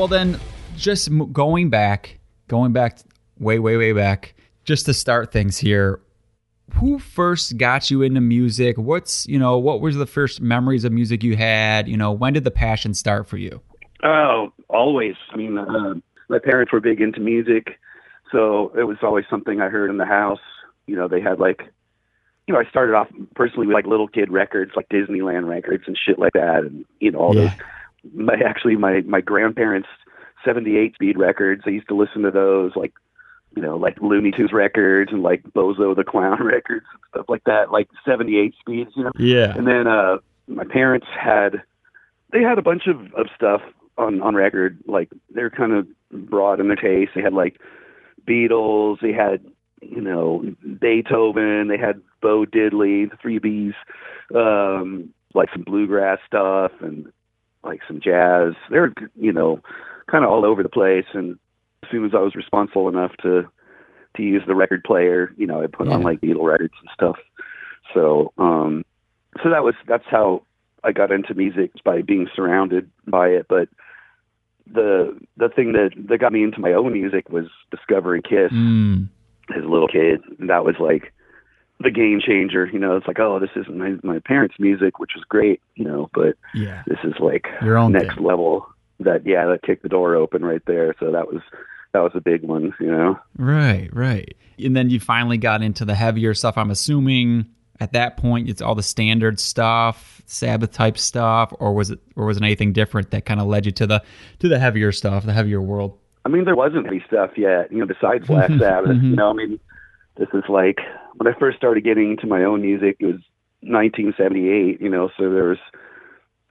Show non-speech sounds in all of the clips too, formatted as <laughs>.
Well, then, just going back, going back way, way, way back, just to start things here. Who first got you into music? What's you know what was the first memories of music you had? You know, when did the passion start for you? Oh, always. I mean, uh, my parents were big into music, so it was always something I heard in the house. You know, they had like, you know, I started off personally with like little kid records, like Disneyland records and shit like that, and you know all Yeah. those. My actually my my grandparents' '78 speed records. I used to listen to those, like you know, like Looney Tunes records and like Bozo the Clown <laughs> records and stuff like that, like '78 speeds. You know, Yeah. and then uh my parents had they had a bunch of, of stuff on on record like they're kind of broad in their taste they had like beatles they had you know beethoven they had bo diddley the three b's um like some bluegrass stuff and like some jazz they're you know kind of all over the place and as soon as i was responsible enough to to use the record player you know i put on like beatle records and stuff so um so that was that's how I got into music by being surrounded by it. But the the thing that that got me into my own music was discovering Kiss Mm. as a little kid. And that was like the game changer. You know, it's like, oh, this isn't my my parents' music, which was great. You know, but Yeah. this is like Your own next thing. level. That yeah, that kicked the door open right there. So that was that was a big one. You know. Right, right. And then you finally got into the heavier stuff. I'm assuming at that point it's all the standard stuff, Sabbath type stuff, or was it or was it anything different that kind of led you to the to the heavier stuff, the heavier world? I mean, there wasn't any stuff yet, you know, besides <laughs> Black Sabbath. Mm-hmm. You know, I mean, this is like when I first started getting into my own music, it was 1978, you know, so there was,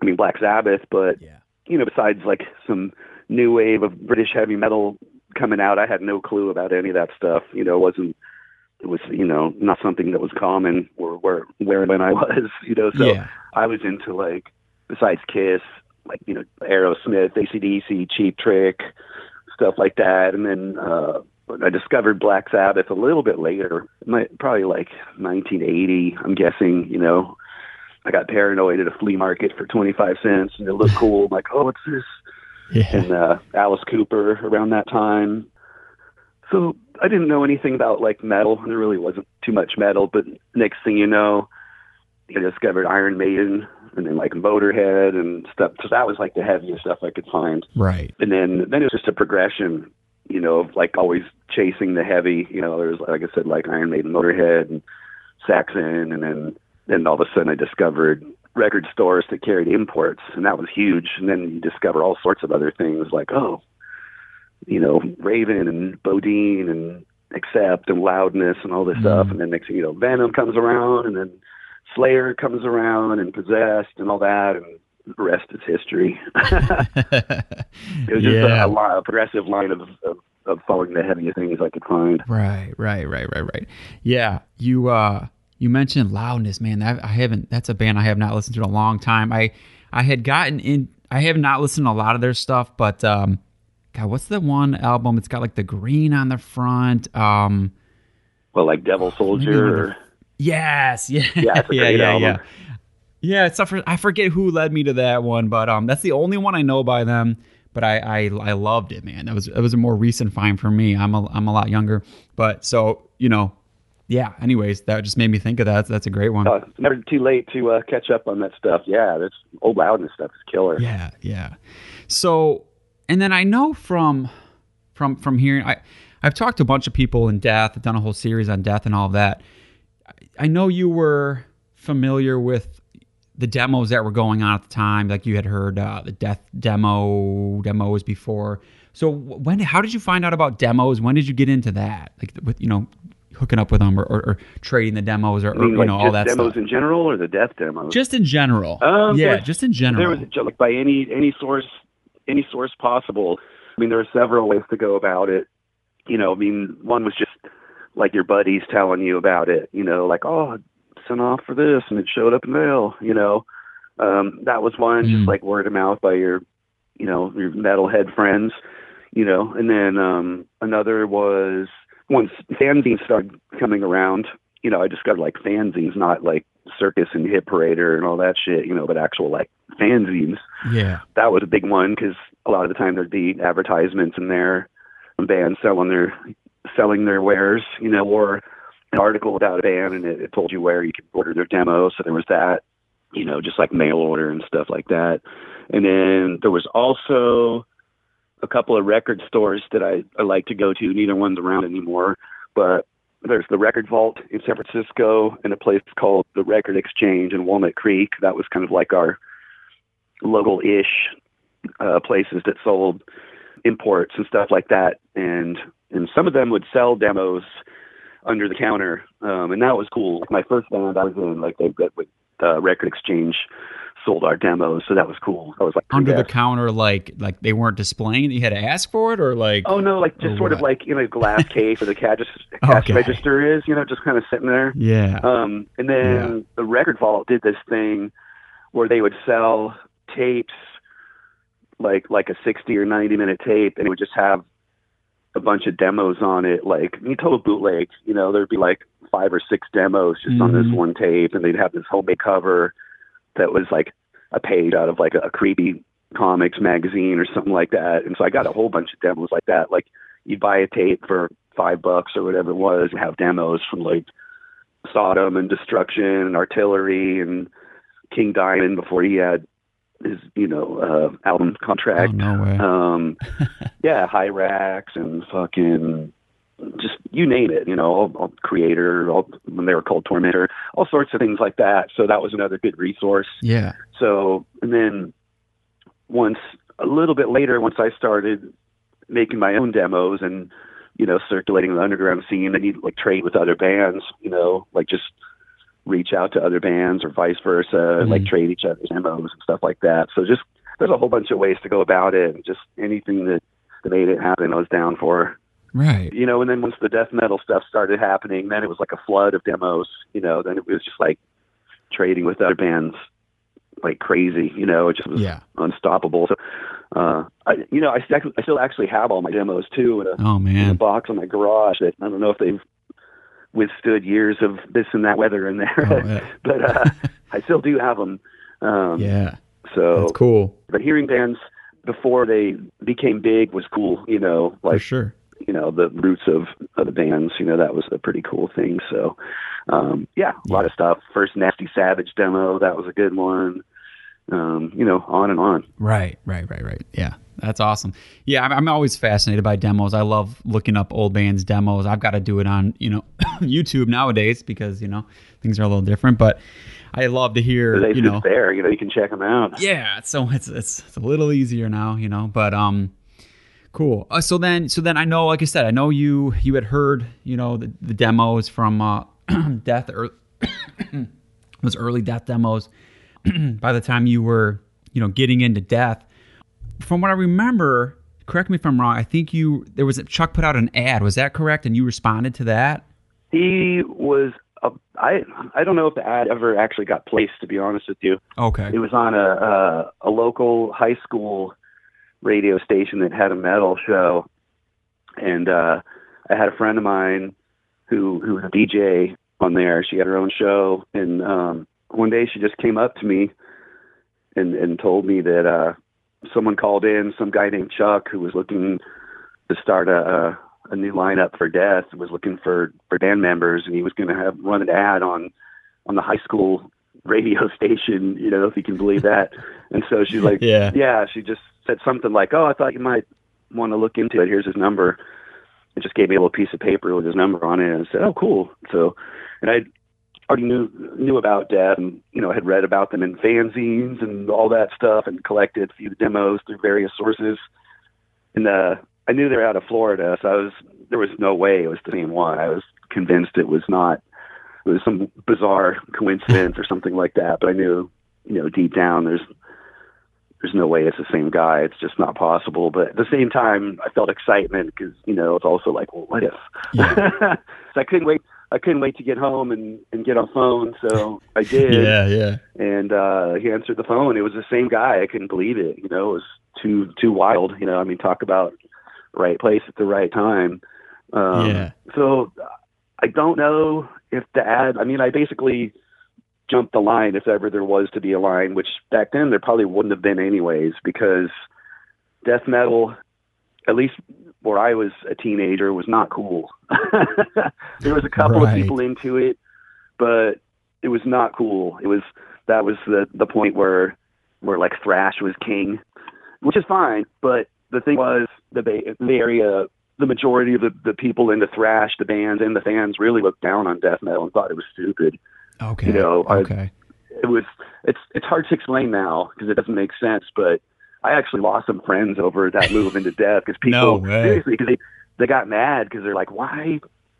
I mean, Black Sabbath, but, Yeah. you know, besides like some new wave of British heavy metal coming out, I had no clue about any of that stuff. You know, it wasn't, it was, you know, not something that was common or where, where when I <laughs> was, you know, so Yeah. I was into like, besides Kiss, like, you know, Aerosmith, ACDC, Cheap Trick, stuff like that. And then uh, I discovered Black Sabbath a little bit later, probably like 1980, I'm guessing, you know. I got paranoid at a flea market for 25 cents and it looked <laughs> cool. I'm like, oh, what's this? Yeah. And uh, Alice Cooper around that time. So I didn't know anything about like metal. There really wasn't too much metal. But next thing you know, I discovered Iron Maiden and then like Motorhead and stuff. So that was like the heaviest stuff I could find Right. and then then it was just a progression, you know, of like always chasing the heavy. You know, there's like I said, like Iron Maiden, Motorhead, and Saxon, and then then all of a sudden I discovered record stores that carried imports, and that was huge. And then you discover all sorts of other things like oh, you know, Raven and Bodine and Accept and Loudness and all this mm-hmm. stuff, and then next thing you know, Venom comes around, and then Slayer comes around, and Possessed, and all that, and the rest is history. <laughs> <laughs> It was just yeah. a, a, line, a progressive line of, of, of following the heaviest things I could find. Right, right, right, right, right. Yeah, you uh you mentioned loudness, man. I, I haven't. That's a band I have not listened to in a long time. I I had gotten in. I have not listened to a lot of their stuff, but um, God, what's the one album? It's got like the green on the front. Um, Well, like Devil Soldier. Or, yes, yeah, Yeah, <laughs> yeah, great yeah, album. yeah. Yeah, it's I I forget who led me to that one, but um, that's the only one I know by them. But I I, I loved it, man. That was it was a more recent find for me. I'm a I'm a lot younger, but so you know, yeah. Anyways, that just made me think of that. That's a great one. uh, it's never too late to uh, catch up on that stuff. Yeah, that's old loudness stuff is killer. Yeah, yeah. So, and then I know from from from hearing, I I've talked to a bunch of people in death. I've done a whole series on death and all of that. I, I know you were familiar with the demos that were going on at the time. Like you had heard uh, the death demo demos before. So when how did you find out about demos? When did you get into that? Like with you know hooking up with them or, or, or trading the demos or, I or you like know all that demos stuff. in general or the death demos? Just in general. Um, yeah, just in general. There was like by any any source any source possible. I mean, there are several ways to go about it. You know, I mean, one was just like your buddies telling you about it. You know, like oh, sent off for this and it showed up in the mail. You know, um, that was one. Mm. Just like word of mouth by your, you know, your metalhead friends. You know, and then um, another was once fanzines started coming around. You know, I discovered like fanzines, not like circus and hit parader and all that shit, you know, but actual like fanzines. Yeah. That was a big one because a lot of the time there'd be advertisements in there, bands selling their selling their wares, you know, or an article about a band and it, it told you where you could order their demos. So there was that, you know, just like mail order and stuff like that. And then there was also a couple of record stores that I, I like to go to. Neither one's around anymore, but there's the Record Vault in San Francisco and a place called the Record Exchange in Walnut Creek. That was kind of like our local-ish uh, places that sold imports and stuff like that. And and some of them would sell demos under the counter, um, and that was cool. My first band I was in, like they with uh, Record Exchange sold our demos, so that was cool. I was like under the counter, like like they weren't displaying. You had to ask for it, or like oh no, like just sort what? of like in a <laughs> glass case where the cash, cash okay. register is, you know, just kind of sitting there. Yeah. Um, and then yeah. the Record Vault did this thing where they would sell tapes, like like a sixty or ninety minute tape, and it would just have a bunch of demos on it, like you total bootleg. You know, there'd be like five or six demos just mm-hmm. on this mm-hmm. one tape, and they'd have this homemade cover that was like a page out of like a, a creepy comics magazine or something like that. And so I got a whole bunch of demos like that. Like you buy a tape for five bucks or whatever it was and have demos from like Sodom and Destruction and Artillery and King Diamond before he had his, you know, uh, album contract. Oh, no way. Um, <laughs> yeah, Hirax and fucking just you name it, you know, all, all Kreator, all, when they were called Tormentor, all sorts of things like that. So that was another good resource. Yeah. So and then once a little bit later, once I started making my own demos and you know circulating the underground scene, then you like trade with other bands, you know, like just reach out to other bands or vice versa, mm-hmm. like trade each other's demos and stuff like that. So just there's a whole bunch of ways to go about it, and just anything that that made it happen, I was down for. Right. You know, and then once the death metal stuff started happening, then it was like a flood of demos. You know, then it was just like trading with other bands like crazy. You know, it just was yeah. unstoppable. So, uh, I, you know, I, I still actually have all my demos too in a, oh, man. in a box in my garage that I don't know if they've withstood years of this and that weather in there, oh, yeah. <laughs> but uh, <laughs> I still do have them. Um, yeah. So that's cool. But hearing bands before they became big was cool. You know, like For sure you know the roots of, of the bands you know that was a pretty cool thing so um yeah a yeah. lot of stuff first nasty savage demo that was a good one um you know on and on right right right right yeah that's awesome yeah I'm, I'm always fascinated by demos i love looking up old bands demos i've got to do it on you know <coughs> youtube nowadays because you know things are a little different but I love to hear they you know there you know you can check them out yeah so it's, it's it's a little easier now you know but um Cool. Uh, so then, so then I know, like I said, I know you you had heard, you know, the, the demos from uh, <coughs> Death Earth. <coughs> those early Death demos. <clears throat> By the time you were, you know, getting into Death, from what I remember, correct me if I'm wrong. I think you there was a, Chuck put out an ad. Was that correct? And you responded to that. He was. A, I I don't know if the ad ever actually got placed. To be honest with you. Okay. It was on a a, a local high school radio station that had a metal show, and uh, I had a friend of mine who who was a DJ on there. She had her own show, and um, one day she just came up to me and and told me that uh, someone called in, some guy named Chuck who was looking to start a, a new lineup for Death was looking for for band members, and he was going to have run an ad on on the high school radio <laughs> station. You know, if you can believe that. And so she's like, yeah, yeah. She just said something like, "Oh, I thought you might want to look into it. Here's his number." And just gave me a little piece of paper with his number on it, and said, "Oh, cool." So, and I already knew knew about Death, and you know, had read about them in fanzines and all that stuff, and collected a few demos through various sources. And uh, I knew they were out of Florida, so I was there was no way it was the same one. I was convinced it was not. It was some bizarre coincidence or something like that, but I knew, you know, deep down there's there's no way it's the same guy. It's just not possible. But at the same time, I felt excitement because you know it's also like, well, what if? Yeah. <laughs> so I couldn't wait. I couldn't wait to get home and and get on phone. So I <laughs> did. yeah, yeah. And uh, he answered the phone. It was the same guy. I couldn't believe it. You know, it was too too wild. You know, I mean, talk about right place at the right time. Um, yeah. So I don't know if the ad. I mean, I basically jumped the line if ever there was to be a line, which back then there probably wouldn't have been anyways, because death metal, at least where I was a teenager, was not cool. <laughs> there was a couple Right. of people into it, but it was not cool. It was that was the the point where where like thrash was king, which is fine. But the thing was the Bay, the Bay Area, the majority of the, the people into thrash, the bands and the fans really looked down on death metal and thought it was stupid. Okay. You know, I- okay. It was it's it's hard to explain now because it doesn't make sense, but I actually lost some friends over that move into death because <laughs> people No seriously because they they got mad because they're like, why,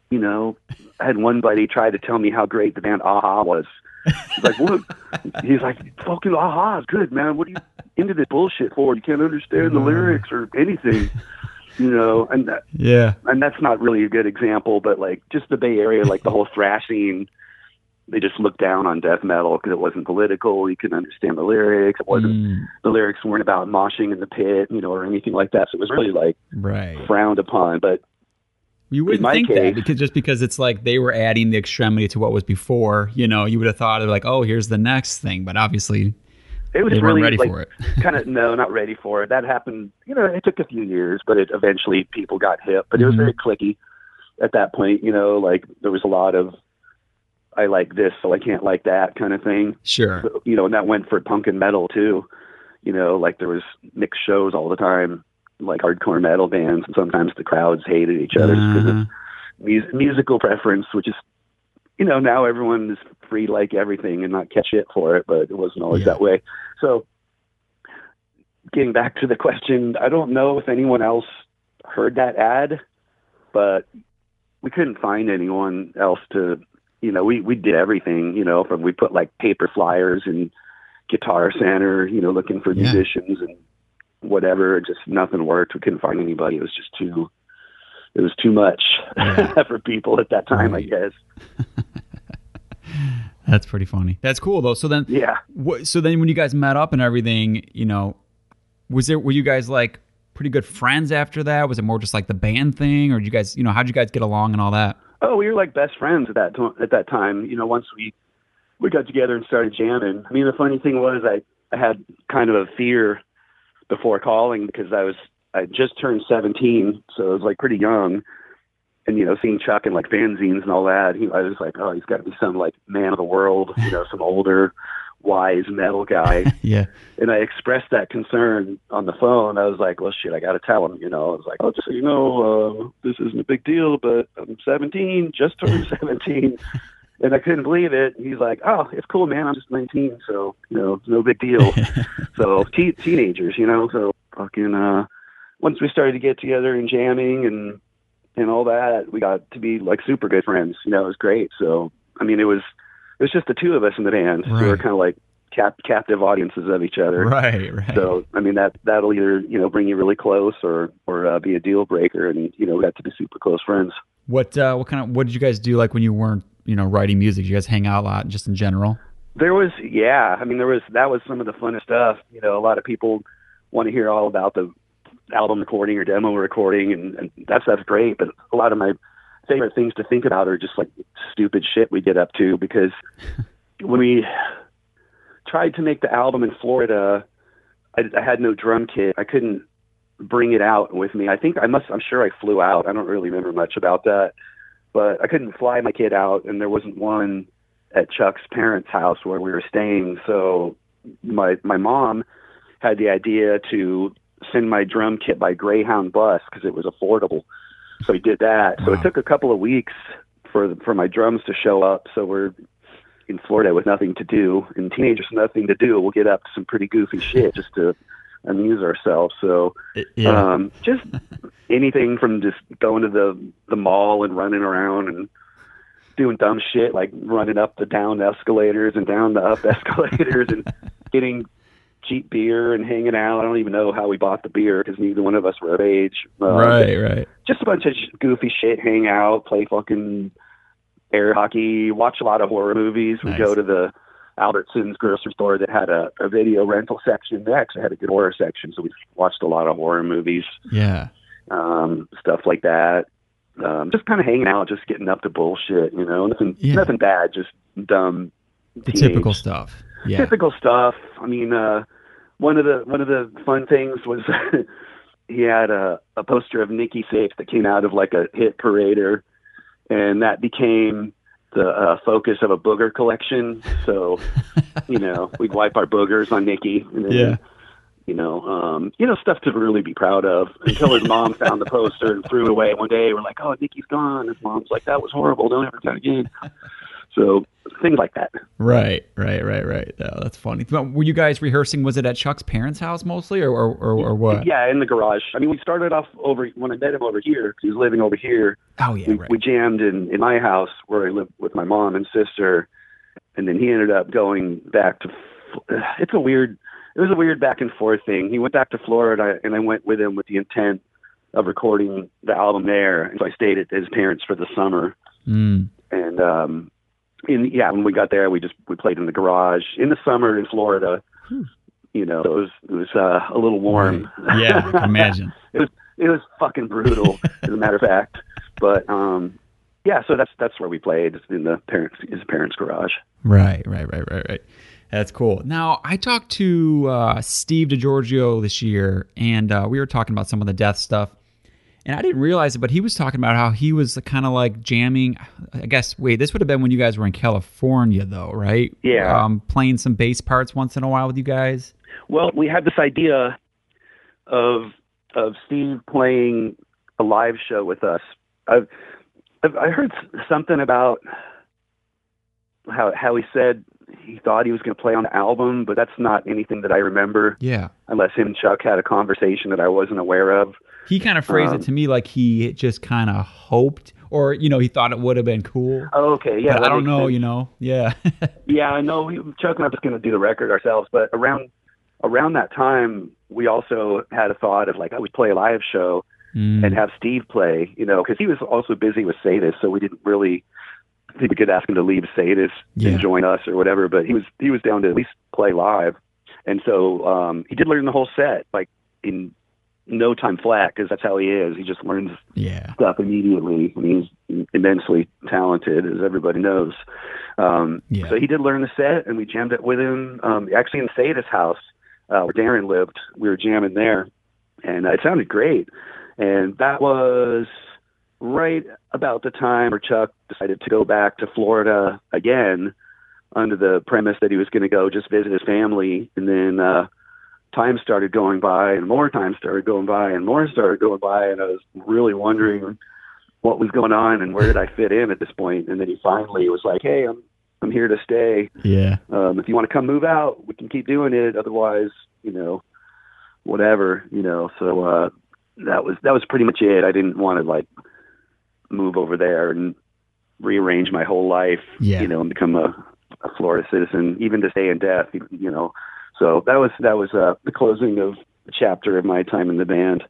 you know, I had one buddy try to tell me how great the band Aha was. He's like, what? <laughs> He's like, fucking Aha is good, man. What are you into this bullshit for? You can't understand the lyrics or anything, you know. And that, Yeah. and that's not really a good example, but like just the Bay Area, like the whole thrash scene, they just looked down on death metal because it wasn't political. You couldn't understand the lyrics. It wasn't Mm, the lyrics weren't about moshing in the pit, you know, or anything like that. So it was really like right. frowned upon. But You wouldn't think that because just because it's like they were adding the extremity to what was before, you know, you would have thought of like, oh, here's the next thing, but obviously it was they really ready like, for it. <laughs> kind of no, not ready for it. That happened. You know, it took a few years, but it eventually people got hip. But it was Mhm. very clicky at that point. You know, like there was a lot of I like this, so I can't like that kind of thing. Sure. you know, and that went for punk and metal too. You know, like there was mixed shows all the time, like hardcore metal bands, and sometimes the crowds hated each other because Uh-huh. of mus- musical preference, which is, you know, now everyone is free to like everything and not catch it for it, but it wasn't always Yeah. that way. So, getting back to the question, I don't know if anyone else heard that ad, but we couldn't find anyone else to, you know, we, we did everything, you know, from we put like paper flyers and guitar center, you know, looking for Yeah. musicians and whatever. Just nothing worked. We couldn't find anybody. It was just too, it was too much Yeah. <laughs> for people at that time, Right. I guess. <laughs> That's pretty funny. That's cool though. So then, Yeah. what, so then when you guys met up and everything, you know, was there were you guys like pretty good friends after that? Was it more just like the band thing, or did you guys, you know, how'd you guys get along and all that? Oh, we were like best friends at that to- at that time. You know, once we we got together and started jamming. I mean, the funny thing was I I had kind of a fear before calling because I was I just turned 17, so I was like pretty young. And you know, seeing Chuck and like fanzines and all that, he, I was like, oh, he's got to be some like man of the world, you know, some older, wise metal guy. <laughs> Yeah. and I expressed that concern on the phone. I was like, well, shit, I got to tell him, you know. I was like, oh, just so you know, uh, this isn't a big deal, but I'm 17, just turned <laughs> 17. And I couldn't believe it. He's like, oh, it's cool, man. I'm just 19, so, you know, no big deal. <laughs> so, te- teenagers, you know, so fucking, uh, once we started to get together and jamming and, and all that, we got to be like super good friends. You know, it was great. So, I mean, it was, it was just the two of us in the band. We were kind of like cap- captive audiences of each other. Right. Right. So I mean that that'll either you know bring you really close or or uh, be a deal breaker, and you know we got to be super close friends. what uh, what kind of what did you guys do like when you weren't you know writing music? Did you guys hang out a lot just in general? There was yeah, I mean there was that was some of the funnest stuff. You know, a lot of people want to hear all about the album recording or demo recording, and, and that stuff's great. But a lot of my favorite things to think about are just like stupid shit we get up to because <laughs> when we tried to make the album in Florida, I, I had no drum kit. I couldn't bring it out with me. I think I must. I'm sure I flew out. I don't really remember much about that, but I couldn't fly my kid out, and there wasn't one at Chuck's parents' house where we were staying. So my my mom had the idea to send my drum kit by Greyhound bus because it was affordable. So we did that. So it took a couple of weeks for for my drums to show up. So we're in Florida with nothing to do, and teenagers nothing to do. We'll get up to some pretty goofy shit just to amuse ourselves. So Yeah. um, just anything from just going to the the mall and running around and doing dumb shit like running up the down escalators and down the up <laughs> escalators and getting cheap beer and hanging out. I don't even know how we bought the beer because neither one of us were of age. Uh, right. Right. Just a bunch of goofy shit. Hang out, play fucking air hockey, watch a lot of horror movies. We Nice. go to the Albertsons grocery store that had a, a video rental section. They actually had a good horror section, so we watched a lot of horror movies, Yeah. um, stuff like that. Um, just kind of hanging out, just getting up to bullshit, you know, nothing, Yeah. nothing bad, just dumb, The teenage- typical stuff. Yeah. typical stuff. I mean, uh, one of the one of the fun things was <laughs> he had a, a poster of Nikki Sixx that came out of like a hit parader, and that became the uh, focus of a booger collection. So, you know, <laughs> we'd wipe our boogers on Nikki. And then, Yeah. You know, um, you know, stuff to really be proud of. Until his mom found the poster and threw it away one day. We're like, "Oh, Nikki's gone." His mom's like, "That was horrible. Don't ever do that again." So things like that. Right, right, right, right. Oh, that's funny. Were you guys rehearsing? Was it at Chuck's parents' house mostly, or or, or, or what? Yeah, in the garage. I mean, we started off over when I met him over here. He was living over here. Oh yeah, we, right. we jammed in in my house where I lived with my mom and sister, and then he ended up going back to. <sighs> It's a weird. It was a weird back and forth thing. He went back to Florida, and I went with him with the intent of recording the album there. And so I stayed at his parents for the summer, Mm. and um, in yeah, when we got there, we just we played in the garage in the summer in Florida. Hmm. You know, it was it was uh, a little warm. Right. Yeah, <laughs> imagine. it was it was fucking brutal, <laughs> as a matter of fact. But um, yeah, so that's that's where we played in the parents his parents' garage. Right, right, right, right, right. That's cool. Now, I talked to uh, Steve DiGiorgio this year, and uh, we were talking about some of the death stuff. And I didn't realize it, but he was talking about how he was kind of like jamming. I guess, wait, this would have been when you guys were in California, though, right? Yeah. Um, playing some bass parts once in a while with you guys. Well, we had this idea of of Steve playing a live show with us. I've, I've I heard something about how how he said he thought he was going to play on the album, but that's not anything that I remember Yeah. unless him and Chuck had a conversation that I wasn't aware of. He kind of phrased Um, it to me like he just kind of hoped, or, you know, he thought it would have been cool. Oh, okay, yeah. I don't know, sense. you know? Yeah. <laughs> Yeah, I know. Chuck and I were just going to do the record ourselves, but around around that time, we also had a thought of like, I would play a live show Mm. and have Steve play, you know, because he was also busy with Sadus, so we didn't really think we could ask him to leave Sadus Yeah. and join us or whatever. But he was he was down to at least play live, and so um, he did learn the whole set like in no time flat because that's how he is. He just learns yeah. stuff immediately. I mean, he's immensely talented, as everybody knows. Um, Yeah. So he did learn the set, and we jammed it with him. Um, actually, in Sadus' house, uh, where Darren lived, we were jamming there, and uh, it sounded great. And that was right about the time where Chuck decided to go back to Florida again, under the premise that he was going to go just visit his family, and then. Uh, time started going by and more time started going by and more started going by and I was really wondering what was going on and where did I fit in at this point. point and then he finally was like hey I'm I'm here to stay Yeah. um if you want to come move out we can keep doing it otherwise you know whatever you know so uh that was that was pretty much it I didn't want to like move over there and rearrange my whole life Yeah. you know and become a, a Florida citizen even to stay in death you know so that was that was uh, the closing of a chapter of my time in the band.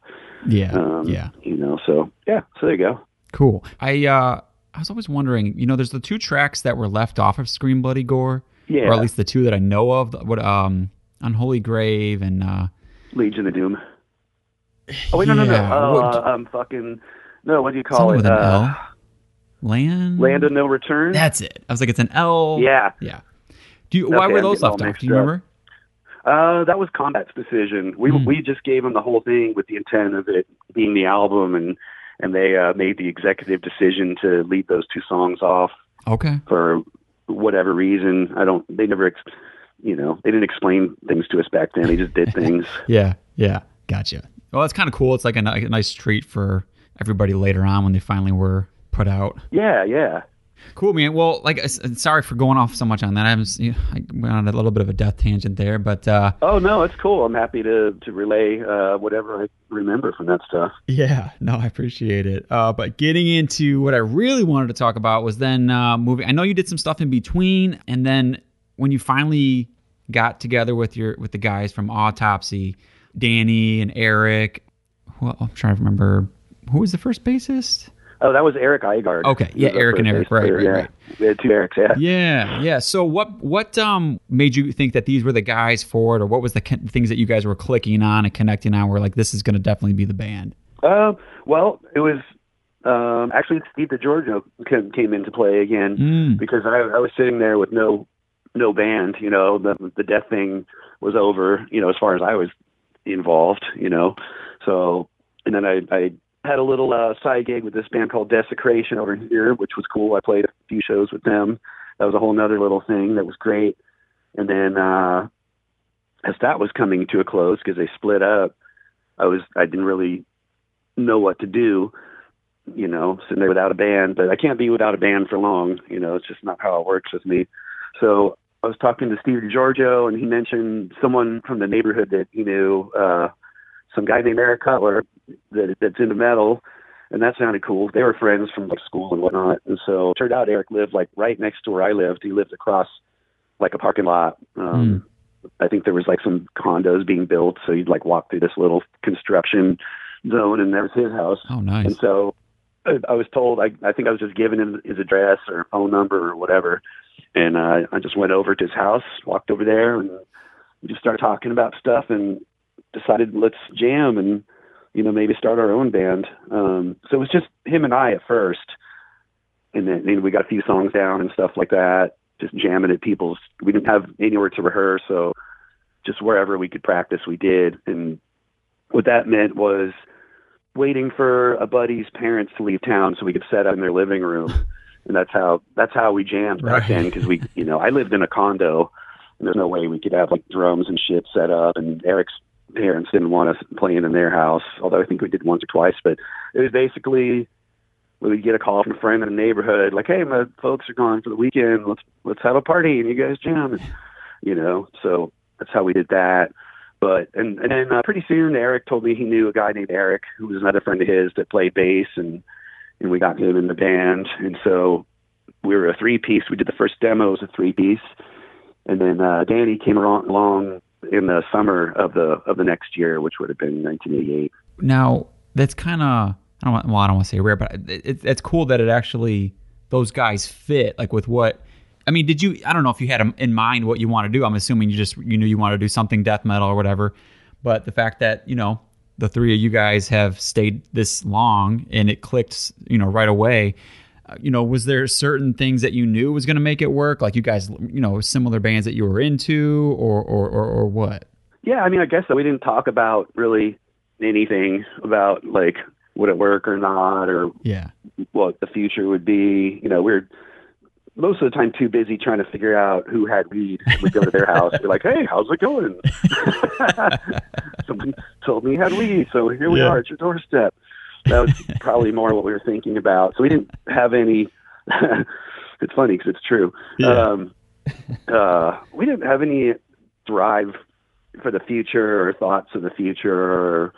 Yeah. Um, yeah. You know, so yeah, so there you go. Cool. I uh I was always wondering, you know, there's the two tracks that were left off of Scream Bloody Gore, Yeah, or at least the two that I know of. What um Unholy Grave and uh Legion of Doom. Oh wait, no, no, no. Yeah, Uh, um, fucking no. What do you call something it? with an uh, L. Land. Land of No Return. That's it. I was like, it's an L. Yeah. Yeah. Do you, why Okay, were those left off? Do you up. remember? Uh, that was Combat's decision. We Hmm. we just gave them the whole thing with the intent of it being the album, and and they uh, made the executive decision to leave those two songs off Okay. for whatever reason. I don't. They never, ex- you know, they didn't explain things to us back then. They just did <laughs> things. Yeah. Yeah. Gotcha. Well, that's kind of cool. It's like a, a nice treat for everybody later on when they finally were put out. yeah, yeah. Cool, man. Well, like, sorry for going off so much on that. I was, you know, I went on a little bit of a death tangent there, but uh, Oh no, it's cool. I'm happy to to relay uh, whatever I remember from that stuff. yeah, no, I appreciate it. Uh, but getting into what I really wanted to talk about was then uh, moving. I know you did some stuff in between, and then when you finally got together with your with the guys from Autopsy, Danny and Eric. Well, I'm trying to remember who was the first bassist. Oh, that was Eric Eigard. Okay, yeah, Eric and Eric, right, player, right, yeah. right. We had two Erics, yeah. Yeah, yeah. So what what um made you think that these were the guys for it, or what was the con- things that you guys were clicking on and connecting on? Where like this is going to definitely be the band. Uh, well, it was um, actually Steve DiGiorgio came, came into play again Mm. because I, I was sitting there with no no band. You know, the the death thing was over. You know, as far as I was involved. You know, so and then I I had a little uh, side gig with this band called Desecration over here, which was cool. I played a few shows with them. That was a whole nother little thing that was great. And then uh, as that was coming to a close because they split up, I was I didn't really know what to do. You know, sitting there without a band, but I can't be without a band for long. You know, it's just not how it works with me. So I was talking to Steve DiGiorgio, and he mentioned someone from the neighborhood that he knew, uh, some guy named Eric Cutler that that's into metal, and that sounded cool. They were friends from like school and whatnot, and so it turned out Eric lived like right next to where I lived. He lived across like a parking lot. Um, mm. I think there was like some condos being built, so you'd like walk through this little construction zone, and there was his house. Oh, nice. And so I was told, I, I think I was just given him his address or phone number or whatever. And uh, I just went over to his house, walked over there, and we just started talking about stuff and decided let's jam and, you know, maybe start our own band. Um, so it was just him and I at first. And then you know, we got a few songs down and stuff like that, just jamming at people's. We didn't have anywhere to rehearse, so just wherever we could practice, we did. And what that meant was waiting for a buddy's parents to leave town so we could set up in their living room. <laughs> And that's how that's how we jammed back right. then because we you know I lived in a condo and there's no way we could have like drums and shit set up and Eric's parents didn't want us playing in their house although I think we did once or twice but it was basically we would get a call from a friend in the neighborhood like hey my folks are gone for the weekend. Let's let's have a party and you guys jam and, you know so that's how we did that. But and and then uh, pretty soon Eric told me he knew a guy named Eric who was another friend of his that played bass and and we got him in the band. And so we were a three piece. We did the first demo as a three piece, and then uh, Danny came along in the summer of the of the next year, which would have been 1988. Now that's kind of I don't want, well I don't want to say rare, but it, it, it's cool that it actually those guys fit like with what I mean, did you? I don't know if you had in mind what you want to do. I'm assuming you just you knew you want to do something death metal or whatever. But the fact that you know the three of you guys have stayed this long and it clicked, you know, right away. You know, was there certain things that you knew was going to make it work? Like you guys, you know, similar bands that you were into, or or or, or what? Yeah, I mean, I guess that we didn't talk about really anything about like would it work or not, or yeah, what the future would be. You know, we're most of the time too busy trying to figure out who had weed. We go to their house. We're like, "Hey, how's it going?" <laughs> Somebody told me he had weed, so here we yeah. are at your doorstep. That was probably more what we were thinking about. So we didn't have any. <laughs> it's funny because it's true. Yeah. Um, uh, we didn't have any drive for the future or thoughts of the future or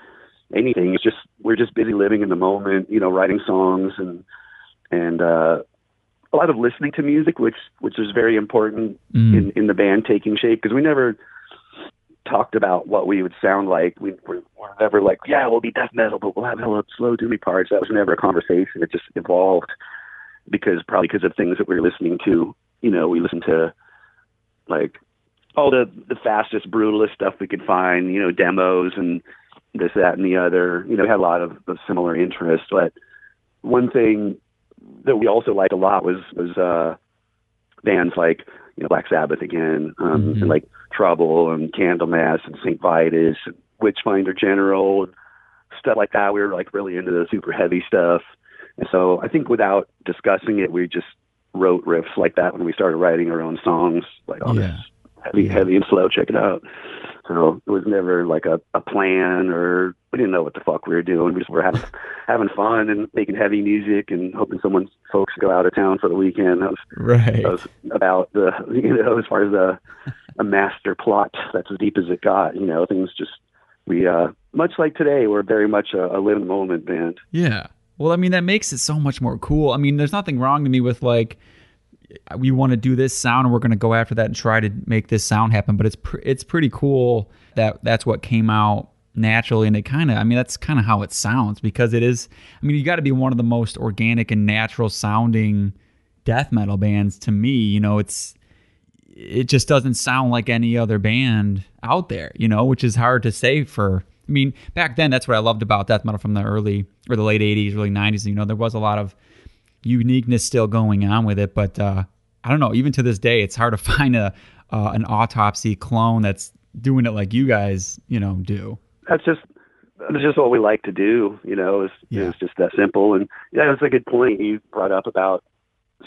anything. It's just we're just busy living in the moment. You know, writing songs and and uh, a lot of listening to music, which which is very important mm. in in the band taking shape because we never talked about what we would sound like. We were, were never like, yeah, we'll be death metal, but we'll have hella slow doomy parts. That was never a conversation. It just evolved because probably because of things that we were listening to. You know, we listened to like all the the fastest, brutalist stuff we could find. You know, demos and this, that, and the other. You know, we had a lot of, of similar interests. But one thing that we also liked a lot was was uh, bands like you know Black Sabbath again, um, mm-hmm. and like Trouble and Candlemass and Saint Vitus and Witchfinder General and stuff like that. We were like really into the super heavy stuff, and so I think without discussing it, we just wrote riffs like that when we started writing our own songs, like oh, yeah. this heavy, yeah. heavy and slow. Check it out. So it was never like a, a plan or we didn't know what the fuck we were doing. We just were having <laughs> having fun and making heavy music and hoping someone folks go out of town for the weekend. That was right. That was about the <laughs> you know as far as a a master plot. That's as deep as it got. You know, things just we uh much like today. We're very much a, a live in the moment band. Yeah. Well, I mean that makes it so much more cool. I mean, there's nothing wrong to me with like we want to do this sound and we're going to go after that and try to make this sound happen but it's pr- it's pretty cool that that's what came out naturally and it kind of i mean that's kind of how it sounds because it is i mean you got to be one of the most organic and natural sounding death metal bands to me you know it's it just doesn't sound like any other band out there you know which is hard to say for i mean back then that's what i loved about death metal from the early or the late 80s early 90s you know there was a lot of uniqueness still going on with it, but uh, I don't know. Even to this day, it's hard to <laughs> find a uh, an autopsy clone that's doing it like you guys, you know, do. That's just that's just what we like to do. You know, it's Yeah. it's just that simple. And yeah, that's a good point you brought up about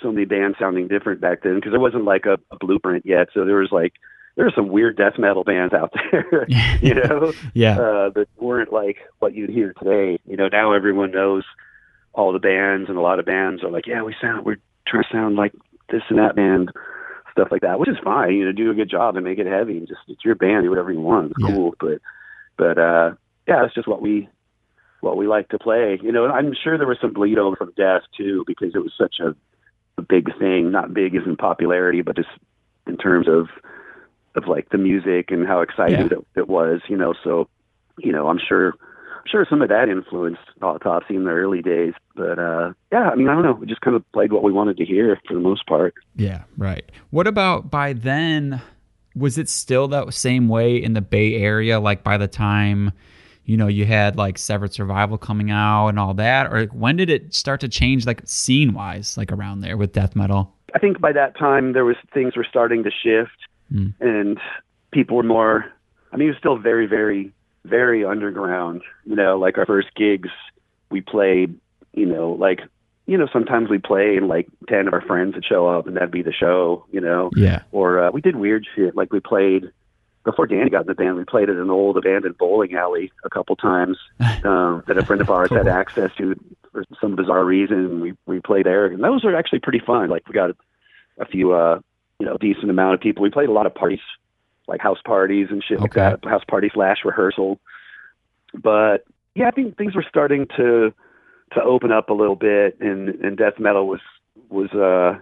so many bands sounding different back then because there wasn't like a, a blueprint yet. So there was like there were some weird death metal bands out <laughs> there, you <laughs> know, Yeah. uh, that weren't like what you'd hear today. You know, now everyone knows all the bands, and a lot of bands are like, yeah, we sound we're trying to sound like this and that band, stuff like that, which is fine. You know, do a good job and make it heavy. And Just it's your band, do whatever you want. It's Yeah. cool, but but uh, yeah, it's just what we what we like to play. You know, and I'm sure there was some bleed over from Death too because it was such a, a big thing. Not big as in popularity, but just in terms of of like the music and how exciting Yeah. it, it was. You know, so you know, I'm sure sure some of that influenced autopsy in the early days. But uh, yeah, I mean, I don't know. We just kind of played what we wanted to hear for the most part. Yeah, right. What about by then? Was it still that same way in the Bay Area? Like by the time, you know, you had like Severed Survival coming out and all that, or when did it start to change, like scene wise, like around there with death metal? I think by that time there was things were starting to shift, Hmm. and people were more. I mean, it was still very, very, very underground. You know, like our first gigs, we played. You know, like you know, sometimes we play and like ten of our friends would show up, and that'd be the show. You know, Yeah. or uh, we did weird shit. Like we played before Danny got in the band. We played at an old abandoned bowling alley a couple times <laughs> um, that a friend of ours had access to for some bizarre reason. We we played there, and those were actually pretty fun. Like we got a, a few, uh, you know, decent amount of people. We played a lot of parties, like house parties and shit like Okay. that. House party slash rehearsal. But yeah, I think things were starting to to open up a little bit, and and death metal was was uh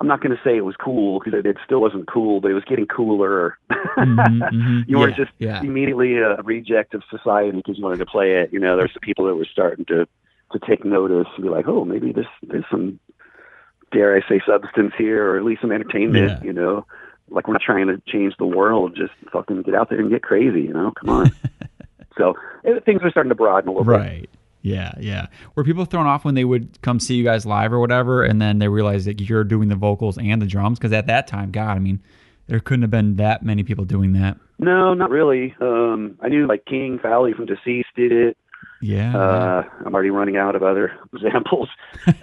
I'm not going to say it was cool because it, it still wasn't cool, but it was getting cooler. Mhm, mhm. <laughs> you weren't just yeah. immediately a reject of society because you wanted to play it. You know, there's some people that were starting to to take notice and be like, oh, maybe this there's some dare I say substance here, or at least some entertainment. Yeah. You know, like we're not trying to change the world, just fucking get out there and get crazy. You know, come on. <laughs> so it, things are starting to broaden a little bit. Right. Yeah, yeah. Were people thrown off when they would come see you guys live or whatever, and then they realized that you're doing the vocals and the drums? Because at that time, God, I mean, there couldn't have been that many people doing that. No, not really. Um, I knew like King Fowley from Deceased did it. Yeah. Uh, I'm already running out of other <laughs> examples.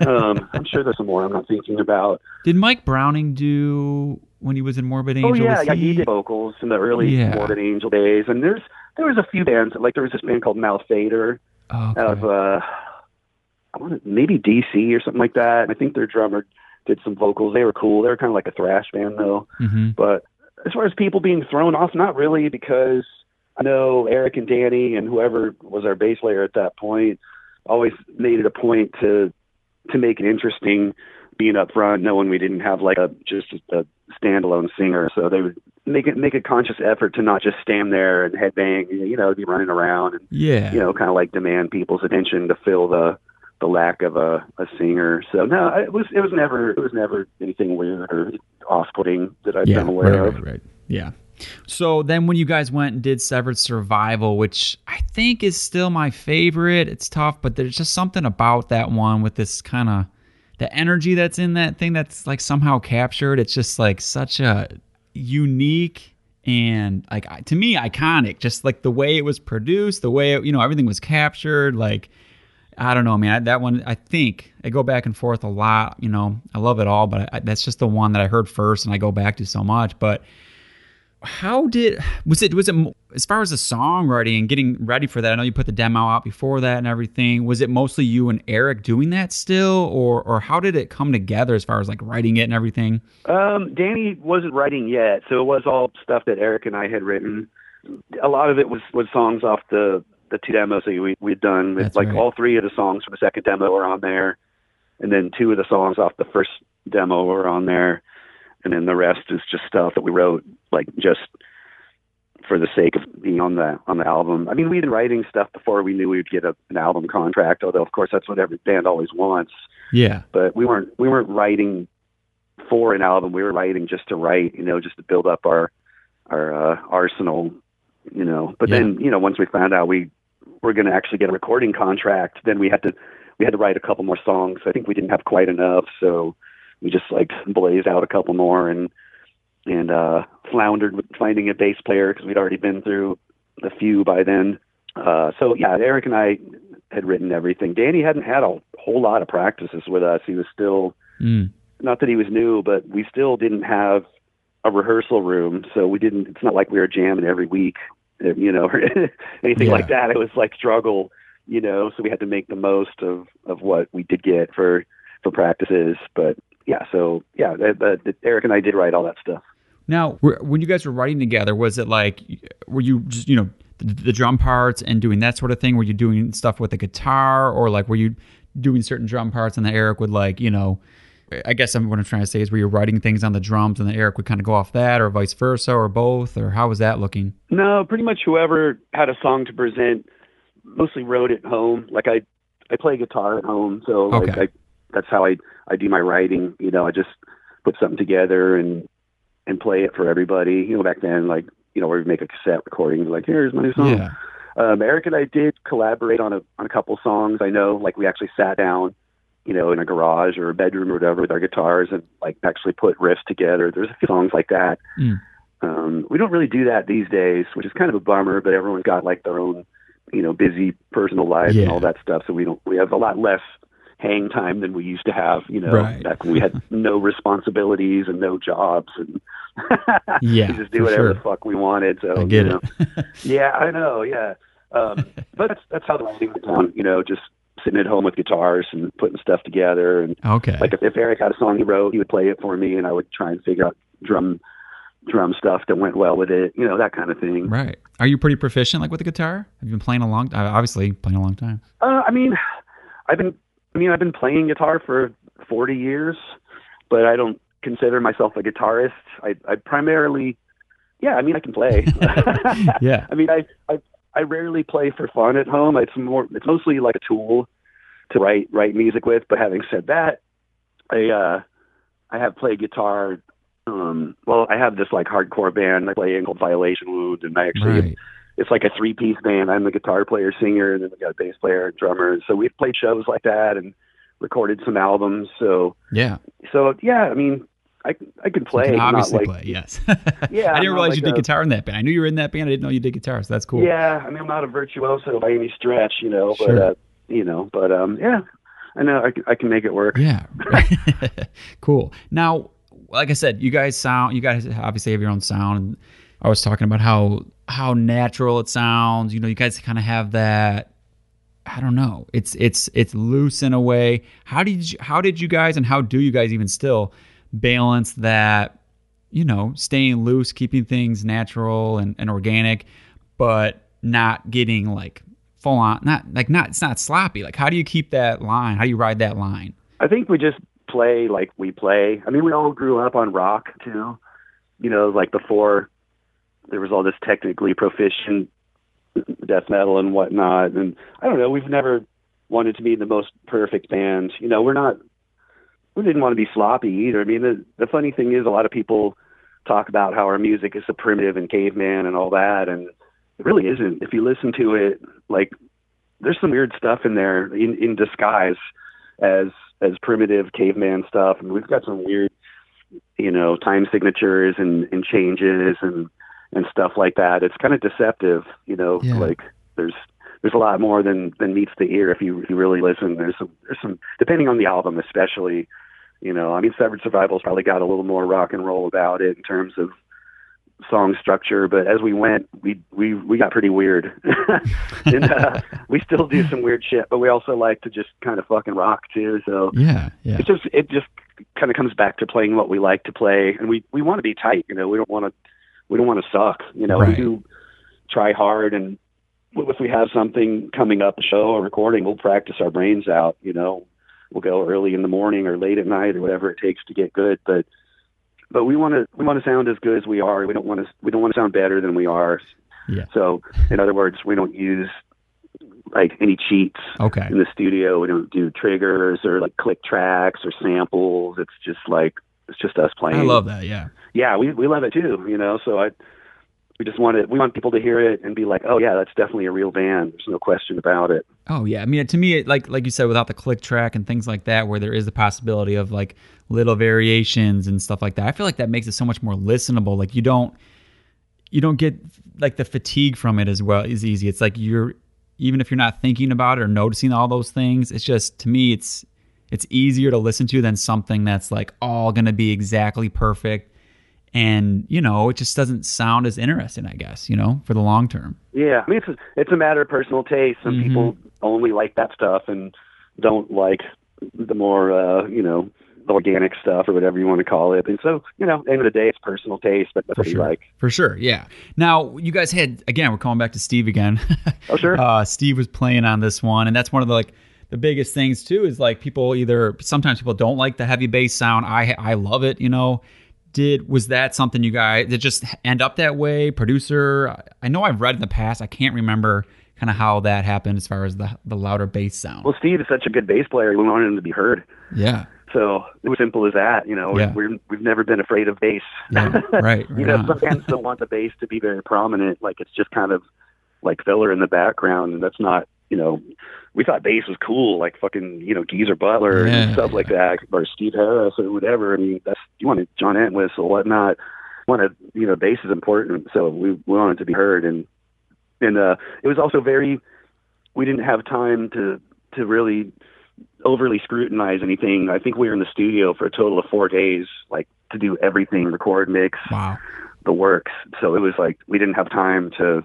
Um, I'm sure there's some more I'm not thinking about. Did Mike Browning do when he was in Morbid Angel? Oh yeah, Was yeah, he did vocals in the early Yeah. Morbid Angel days, and there's there was a few bands like there was this band called Malfader okay. of uh, I want to maybe DC or something like that. I think their drummer did some vocals. They were cool. They were kind of like a thrash band though. hmm But as far as people being thrown off, not really, because I know Eric and Danny and whoever was our bass player at that point always made it a point to to make it interesting, being up front, knowing we didn't have like a just a standalone singer. So they would make it make a conscious effort to not just stand there and headbang, you know, be running around and Yeah. you know, kind of like demand people's attention to fill the the lack of a, a singer. So no, it was it was never it was never anything weird or off putting that I've yeah. been aware right, of. right, right. Yeah. So then when you guys went and did Severed Survival, which I think is still my favorite, it's tough, but there's just something about that one with this kind of the energy that's in that thing that's like somehow captured. It's just like such a unique and like to me iconic just like the way it was produced the way it, you know everything was captured like i don't know man I, that one i think i go back and forth a lot you know i love it all but I, that's just the one that i heard first and i go back to so much but how did was it was it as far as the songwriting and getting ready for that i know you put the demo out before that and everything was it mostly you and eric doing that still or or how did it come together as far as like writing it and everything Um, Danny wasn't writing yet, so it was all stuff that Eric and I had written. A lot of it was was songs off the the two demos that we we'd done. That's like right. all three of the songs from the second demo were on there, and then two of the songs off the first demo were on there, and then the rest is just stuff that we wrote like just for the sake of being on the on the album. I mean, we'd been writing stuff before we knew we'd get a, an album contract. Although, of course, that's what every band always wants yeah but we weren't we weren't writing for an album. We were writing just to write, you know, just to build up our our uh, arsenal, you know. But Yeah. then, you know, once we found out we were going to actually get a recording contract, then we had to we had to write a couple more songs. I think we didn't have quite enough, so we just like blazed out a couple more and and uh, floundered with finding a bass player because we'd already been through a few by then. Uh, so yeah, Eric and I had written everything. Danny hadn't had a whole lot of practices with us. He was still Mm. not that he was new, but we still didn't have a rehearsal room, so we didn't. It's not like we were jamming every week, uh, you know, <laughs> or anything Yeah. like that. It was like struggle, you know. So we had to make the most of of what we did get for for practices. But yeah, so yeah, the, the, Eric and I did write all that stuff. Now, when you guys were writing together, was it like, were you just, you know, the, the drum parts and doing that sort of thing? Were you doing stuff with the guitar or like, were you doing certain drum parts and then Eric would like, you know, I guess I'm, what I'm trying to say is were you writing things on the drums and then Eric would kind of go off that or vice versa or both or how was that looking? No, pretty much whoever had a song to present mostly wrote it home. Like I, I play guitar at home, so like Okay. I, that's how I I do my writing. You know, I just put something together and and play it for everybody. You know, back then, like you know, where we make a cassette recording, like here's my new song. Yeah. Um, Eric and I did collaborate on a on a couple songs. I know, like we actually sat down, you know, in a garage or a bedroom or whatever with our guitars and like actually put riffs together. There's a few songs like that. Mm. Um, we don't really do that these days, which is kind of a bummer. But everyone's got like their own, you know, busy personal lives Yeah. and all that stuff. So we don't we have a lot less hang time than we used to have. You know, Right. back when we had <laughs> no responsibilities and no jobs and Yeah, <laughs> we just do whatever sure. the fuck we wanted. So I get you know, it. <laughs> yeah, I know. Yeah, um, <laughs> but that's that's how the writing went down. You know, just sitting at home with guitars and putting stuff together. And okay. like if, if Eric had a song he wrote, he would play it for me, and I would try and figure out drum drum stuff that went well with it. You know, that kind of thing. right. Are you pretty proficient like with the guitar? Have you been playing a long, uh, obviously playing a long time. Uh, I mean, I've been I mean I've been playing guitar for forty years, but I don't consider myself a guitarist. I I primarily, yeah, I mean I can play. <laughs> <laughs> Yeah. I mean, I, I I rarely play for fun at home. It's more it's mostly like a tool to write write music with. But having said that, I uh I have played guitar. Um, well, I have this like hardcore band I play in called Violation Wound, and I actually Right. it's like a three piece band. I'm the guitar player, singer, and then we got a bass player and drummer. So we've played shows like that and recorded some albums. So Yeah. so yeah, I mean, I I can play. you can obviously like play. Yes. <laughs> Yeah, <laughs> I didn't realize like you did a- guitar in that band. I knew you were in that band. I didn't know you did guitar. So that's cool. Yeah, I mean, I'm not a virtuoso by any stretch, you know, but Sure. uh, you know, but um, yeah, I know I can, I can make it work. Yeah. <laughs> cool. Now, like I said, you guys sound. You guys obviously have your own sound. And I was talking about how how natural it sounds. You know, you guys kind of have that. I don't know. It's it's it's loose in a way. How did you, how did you guys and how do you guys even still balance that? You know, staying loose, keeping things natural and, and organic, but not getting like full on. Not like not it's not sloppy. Like how do you keep that line? How do you ride that line? I think we just play like we play. I mean, we all grew up on rock too, you know, like before there was all this technically proficient death metal and whatnot. And I don't know, we've never wanted to be the most perfect band. You know, we're not. We didn't want to be sloppy either. I mean, the the funny thing is, a lot of people talk about how our music is so primitive and caveman and all that, and it really isn't. If you listen to it, like there's some weird stuff in there in, in disguise as as primitive caveman stuff, and we've got some weird, you know, time signatures and, and changes and and stuff like that. It's kind of deceptive, you know. Yeah. Like there's there's a lot more than than meets the ear if you if you really listen. There's some there's some depending on the album, especially. You know, I mean, Severed Survival's probably got a little more rock and roll about it in terms of song structure, but as we went, we we we got pretty weird, <laughs> and uh, <laughs> we still do some weird shit. But we also like to just kind of fucking rock too. So Yeah, yeah. it's just it just kind of comes back to playing what we like to play, and we we want to be tight. You know, we don't want to we don't want to suck. You know, Right. we do try hard, and if we have something coming up, a show or recording, we'll practice our brains out. You know, we'll go early in the morning or late at night or whatever it takes to get good, but. But we want to we want to sound as good as we are. We don't want to we don't want to sound better than we are. Yeah. So, in other words, we don't use like any cheats Okay. in the studio. We don't do triggers or like click tracks or samples. It's just like it's just us playing. I love that. Yeah. Yeah, we we love it too. You know, so I we just want it. We want people to hear it and be like, oh yeah, that's definitely a real band. There's no question about it. Oh yeah, I mean to me, like like you said, without the click track and things like that, where there is the possibility of like little variations and stuff like that, I feel like that makes it so much more listenable. Like you don't you don't get like the fatigue from it as well as easy. It's like you're even if you're not thinking about it or noticing all those things, it's just to me it's it's easier to listen to than something that's like all to be exactly perfect and you know it just doesn't sound as interesting i guess you know for the long term yeah i mean it's a, it's a matter of personal taste some mm-hmm. people only like that stuff and don't like the more uh you know organic stuff or whatever you want to call it. And so, you know, end of the day, it's personal taste, but that's For what sure. you like. For sure, yeah. Now, you guys had again, we're calling back to Steve again. oh, sure. <laughs> Uh, Steve was playing on this one, and that's one of the like the biggest things too is like people either sometimes people don't like the heavy bass sound. I I love it, you know. Did was that something you guys did just end up that way? Producer, I know I've read in the past. I can't remember kind of how that happened as far as the the louder bass sound. Well, Steve is such a good bass player. We wanted him to be heard. Yeah. So it was simple as that. You know, Yeah. we're, we've never been afraid of bass. Yeah, <laughs> right, you know, some bands don't want the bass to be very prominent. Like it's just kind of like filler in the background, and that's not. You know, we thought bass was cool, like fucking you know Geezer Butler Yeah, and stuff like that, or Steve Harris or whatever. I mean, that's you wanted John Entwistle, or whatnot. Wanted you know, bass is important, so we, we wanted to be heard, and and uh, it was also very. We didn't have time to to really overly scrutinize anything. I think we were in the studio for a total of four days, like to do everything, record, mix, Wow. the works. So it was like we didn't have time to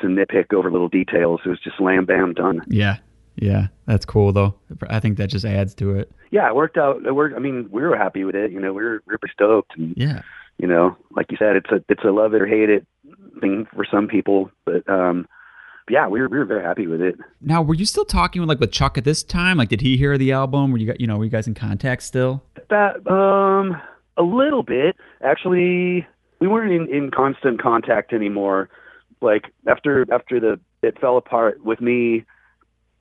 to nitpick over little details. It was just lam bam done. Yeah. Yeah. That's cool though. I think that just adds to it. Yeah, it worked out. It worked. I mean, we were happy with it. You know, we were we were stoked. And Yeah. you know, like you said, it's a it's a love it or hate it thing for some people. But um, yeah, we were we were very happy with it. Now, were you still talking with like with Chuck at this time? Like, did he hear the album? Were you got you know were you guys in contact still? That um a little bit actually. We weren't in, in constant contact anymore. Like after after the it fell apart with me,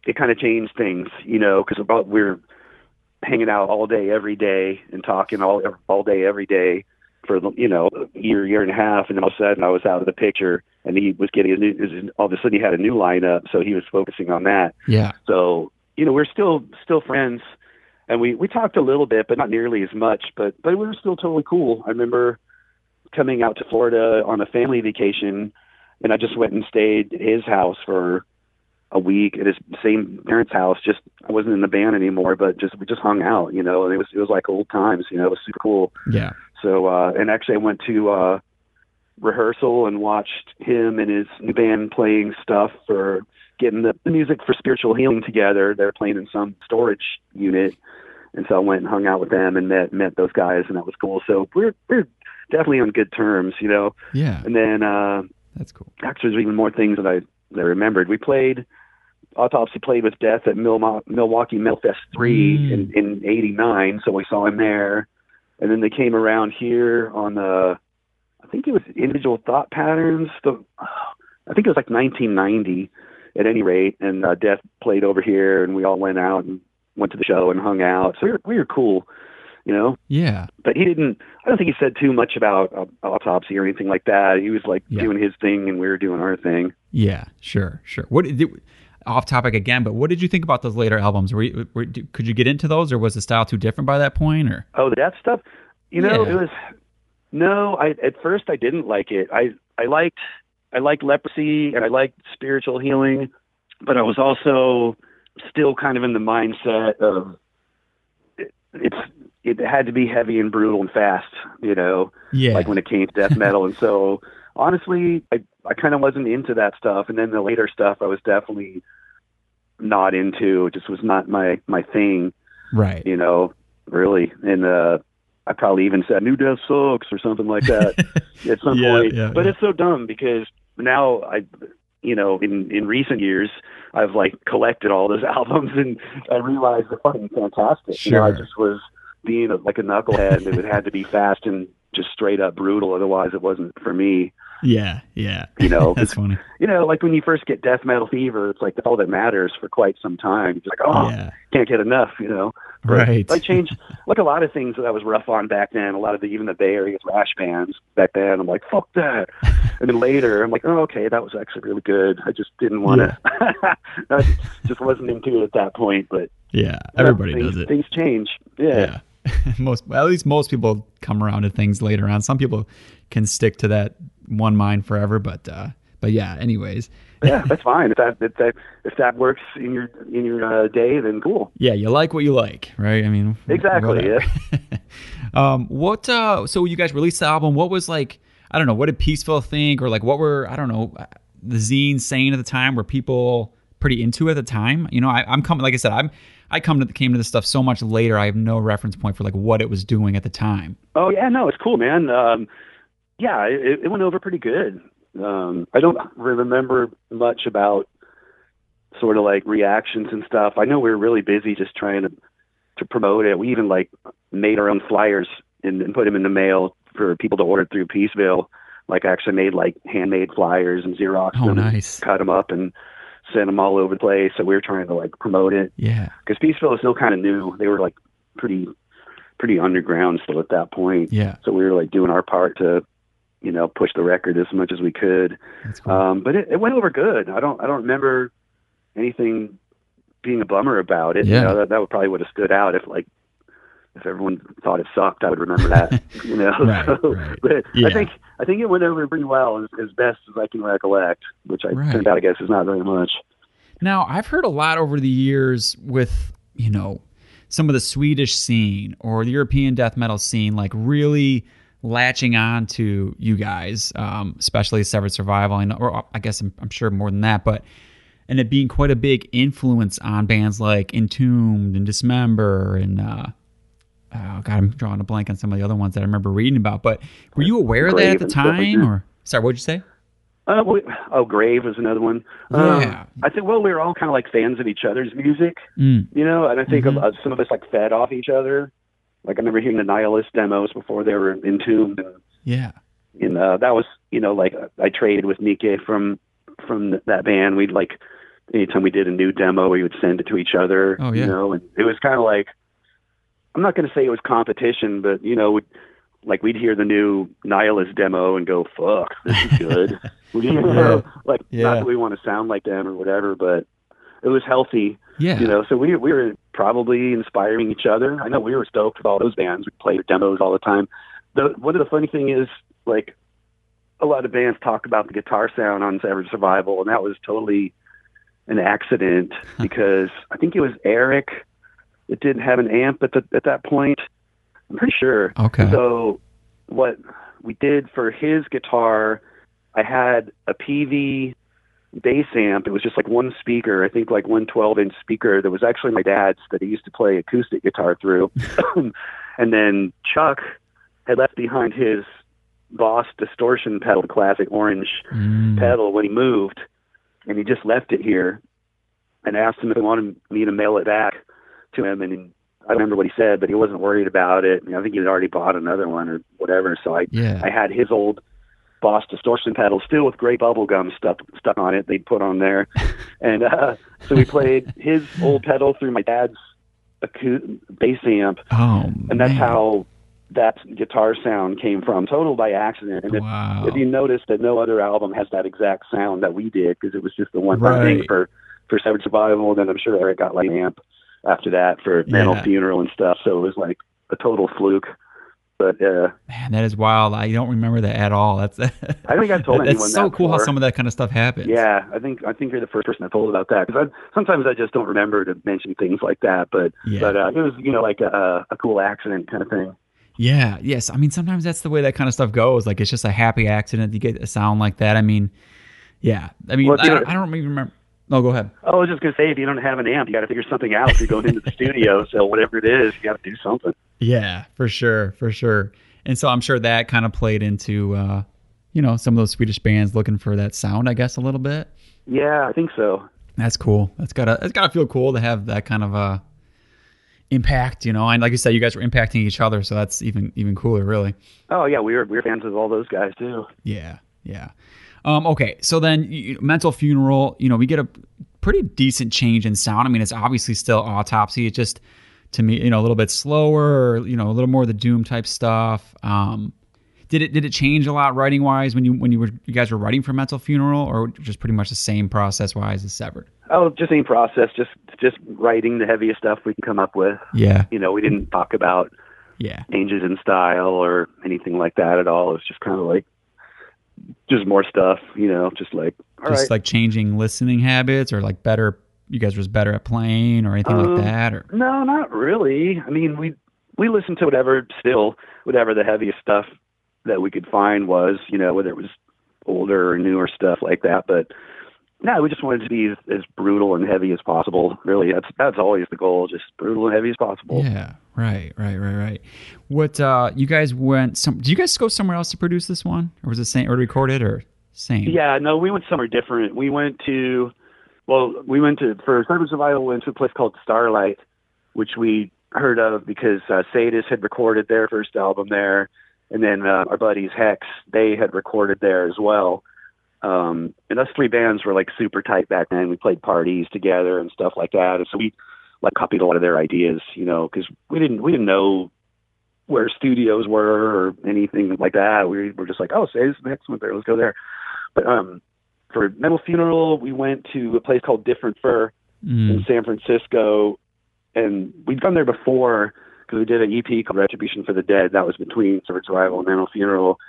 it kind of changed things, you know, because about we we're hanging out all day every day and talking all all day every day for you know a year year and a half, and then all of a sudden I was out of the picture, and he was getting a new. All of a sudden he had a new lineup, so he was focusing on that. Yeah. So you know, we're still still friends, and we we talked a little bit, but not nearly as much. But but we were still totally cool. I remember coming out to Florida on a family vacation, and I just went and stayed at his house for a week at his same parents' house. Just I wasn't in the band anymore, but just we just hung out, you know, and it was it was like old times, you know. It was super cool. Yeah. So uh and actually I went to uh rehearsal and watched him and his new band playing stuff for getting the, the music for spiritual healing together. They're playing in some storage unit. And so I went and hung out with them and met met those guys and that was cool. So we're we're definitely on good terms, you know. Yeah. And then uh That's cool. actually there's even more things that I that I remembered. We played Autopsy played with Death at Mil- Milwaukee Metalfest three Mm. in in '89, so we saw him there. And then they came around here on the, I think it was Individual Thought Patterns. The, I think it was like 1990, at any rate. And uh, Death played over here, and we all went out and went to the show and hung out. So we were, we were cool, you know. Yeah. But he didn't. I don't think he said too much about uh, autopsy or anything like that. He was like Yeah. doing his thing, and we were doing our thing. Yeah. Sure. Sure. What did off topic again? But what did you think about those later albums? Were, you, were could you get into those, or was the style too different by that point? Or Oh, the death stuff. You know, Yeah. it was no. I at first I didn't like it. I I liked I liked leprosy and I liked spiritual healing, but I was also still kind of in the mindset of it, it's it had to be heavy and brutal and fast. You know, yeah. like when it came to death metal. and so honestly, I I kind of wasn't into that stuff. And then the later stuff, I was definitely not into. It just was not my my thing right. you know, really. And uh I probably even said New Death sucks or something like that <laughs> at some Yeah, point. yeah, but yeah. it's so dumb because now I you know, in in recent years I've like collected all those <laughs> albums and I realized they're fucking fantastic. You know, I just was being a, like a knucklehead and it had to be fast and just straight up brutal otherwise it wasn't for me Yeah. Yeah. you know <laughs> That's funny. you know like when you first get death metal fever it's like all that matters for quite some time it's like oh Yeah. can't get enough you know but Right. I changed like a lot of things that I was rough on back then. A lot of the even the Bay Area thrash bands back then. I'm like, fuck that. <laughs> and then later I'm like, oh, okay, that was actually really good. I just didn't want to. <laughs> I just wasn't into it at that point. But yeah, everybody things, does it. Things change. Yeah. Yeah. <laughs> most well, at least most people come around to things later on. Some people can stick to that one mind forever, but uh but yeah, anyways. yeah, that's fine. If that if that if that works in your in your uh, day, then cool. Yeah, you like what you like, right? I mean, exactly. Yeah. <laughs> um, what? Uh, so you guys released the album. What was like? I don't know. What did Peaceville think, or like what were I don't know the zine saying at the time? Were people pretty into it at the time? You know, I, I'm coming. Like I said, I'm I come to came to this stuff so much later. I have no reference point for like what it was doing at the time. Oh yeah, no, it's cool, man. Um, yeah, it, it went over pretty good. Um, I don't remember much about sort of like reactions and stuff. I know we were really busy just trying to to promote it. We even like made our own flyers and, and put them in the mail for people to order through Peaceville. Like I actually made like handmade flyers and Xerox Oh, them, nice. and cut them up and sent them all over the place. So we were trying to like promote it Yeah. because Peaceville is still kind of new. They were like pretty pretty underground still at that point. Yeah. So we were like doing our part to, you know, push the record as much as we could. That's cool. Um, but it, it went over good. I don't I don't remember anything being a bummer about it. Yeah. You know, that, that would probably would have stood out if like if everyone thought it sucked, I would remember that. <laughs> you know. Right, So, right. But Yeah. I think I think it went over pretty well as, as best as I can recollect, which I Right. turned out I guess is not very much. Now, I've heard a lot over the years with, you know, some of the Swedish scene or the European death metal scene, like really latching on to you guys, um, especially Severed Survival. I know, or I guess I'm, I'm sure more than that, but and it being quite a big influence on bands like Entombed and Dismember and uh, oh god, I'm drawing a blank on some of the other ones that I remember reading about. But were you aware of that at the like time, or sorry, what'd you say? Uh, well, oh, Grave was another one. Yeah. Um, I think, well, we were all kind of like fans of each other's music, Mm, you know, and I think Mhm. of, uh, some of us like fed off each other. Like I remember hearing the Nihilist demos before they were entombed, and, yeah, and uh, that was, you know, like I traded with Nicke from from that band. We'd like anytime we did a new demo, we would send it to each other. Oh, yeah. You know, and it was kind of like I'm not going to say it was competition, but you know, like we'd hear the new Nihilist demo and go, "Fuck, this is good." <laughs> <laughs> you know, like Yeah. not that we want to sound like them or whatever, but it was healthy, yeah, you know. So we we were probably inspiring each other. I know we were stoked with all those bands. We played demos all the time. The one of the funny thing is like a lot of bands talk about the guitar sound on Severed Survival, and that was totally an accident because I think it was Eric that didn't have an amp at the, at that point. I'm pretty sure. Okay. So what we did for his guitar, I had a Peavey bass amp. It was just like one speaker, I think like one 12 inch speaker that was actually my dad's that he used to play acoustic guitar through. <laughs> and then Chuck had left behind his Boss distortion pedal, the classic orange Mm. pedal when he moved, and he just left it here. And asked him if he wanted me to mail it back to him, and I remember what he said, but he wasn't worried about it. I think he had already bought another one or whatever. So I, Yeah. I had his old Boss distortion pedal still with gray bubble gum stuck stuck on it. They'd put on there, <laughs> and uh, so we played his old pedal through my dad's acou- bass amp, Oh, and that's man. how that guitar sound came from, total by accident. And if, Wow. if you notice that no other album has that exact sound that we did, because it was just the one time thing for for Severed Survival. Then I'm sure Eric got like an amp after that for Mental Yeah. Funeral and stuff. So it was like a total fluke. But uh, Man, that is wild. I don't remember that at all. That's <laughs> I think I've told anyone That's so that cool how some of that kind of stuff happens. Yeah, I think I think you're the first person I told about that because sometimes I just don't remember to mention things like that. But Yeah. but uh, it was you know like a, a cool accident kind of thing. Yeah. Yes. I mean, sometimes that's the way that kind of stuff goes. Like it's just a happy accident. You get a sound like that. I mean, yeah. I mean, Well, I, don't, I don't even remember. No, go ahead. Oh, I was just gonna say if you don't have an amp, you got to figure something out. If you're going into the studio, <laughs> so whatever it is, you got to do something. Yeah, for sure, for sure. And so I'm sure that kind of played into, uh, you know, some of those Swedish bands looking for that sound, I guess, a little bit. Yeah, I think so. That's cool. That's gotta that's gotta feel cool to have that kind of uh impact, you know. And like you said, you guys were impacting each other, so that's even even cooler, really. Oh yeah, we were we were fans of all those guys too. Yeah, yeah. Um, okay, so then you, mental funeral. You know, we get a pretty decent change in sound. I mean, it's obviously still autopsy. It just to me, you know, a little bit slower. Or, you know, a little more of the doom type stuff. Um, Did it did it change a lot writing wise when you when you were you guys were writing for Mental Funeral, or just pretty much the same process wise as Severed? Oh, just same process. Just just writing the heaviest stuff we can come up with. Yeah, You know, we didn't talk about yeah, changes in style or anything like that at all. It was just kind of like just more stuff. You know, just like just right. like changing listening habits, or like better. You guys was better at playing, or anything Um, like that, or No, not really. I mean, we we listened to whatever still whatever the heaviest stuff that we could find was, you know, whether it was older or newer stuff like that. But no, we just wanted to be as, as brutal and heavy as possible. Really, that's that's always the goal, just brutal and heavy as possible. yeah, right, right, right, right. What uh you guys went? Some? Did you guys go somewhere else to produce this one, or was it same or record it, or same? Yeah, no, we went somewhere different. We went to, well, we went to for Severed Survival. We went to a place called Starlight, which we heard of because uh, Sadus had recorded their first album there, and then uh, our buddies Hexx they had recorded there as well. Um, and us three bands were like super tight back then. We played parties together and stuff like that, and so we like copied a lot of their ideas, you know, because we didn't we didn't know where studios were or anything like that. We were just like, oh, say this next went there, let's go there. But um, for Mental Funeral, we went to a place called Different Fur Mm, in San Francisco, and we'd gone there before because we did an EP called Retribution for the Dead. That was between Survival and Mental Funeral,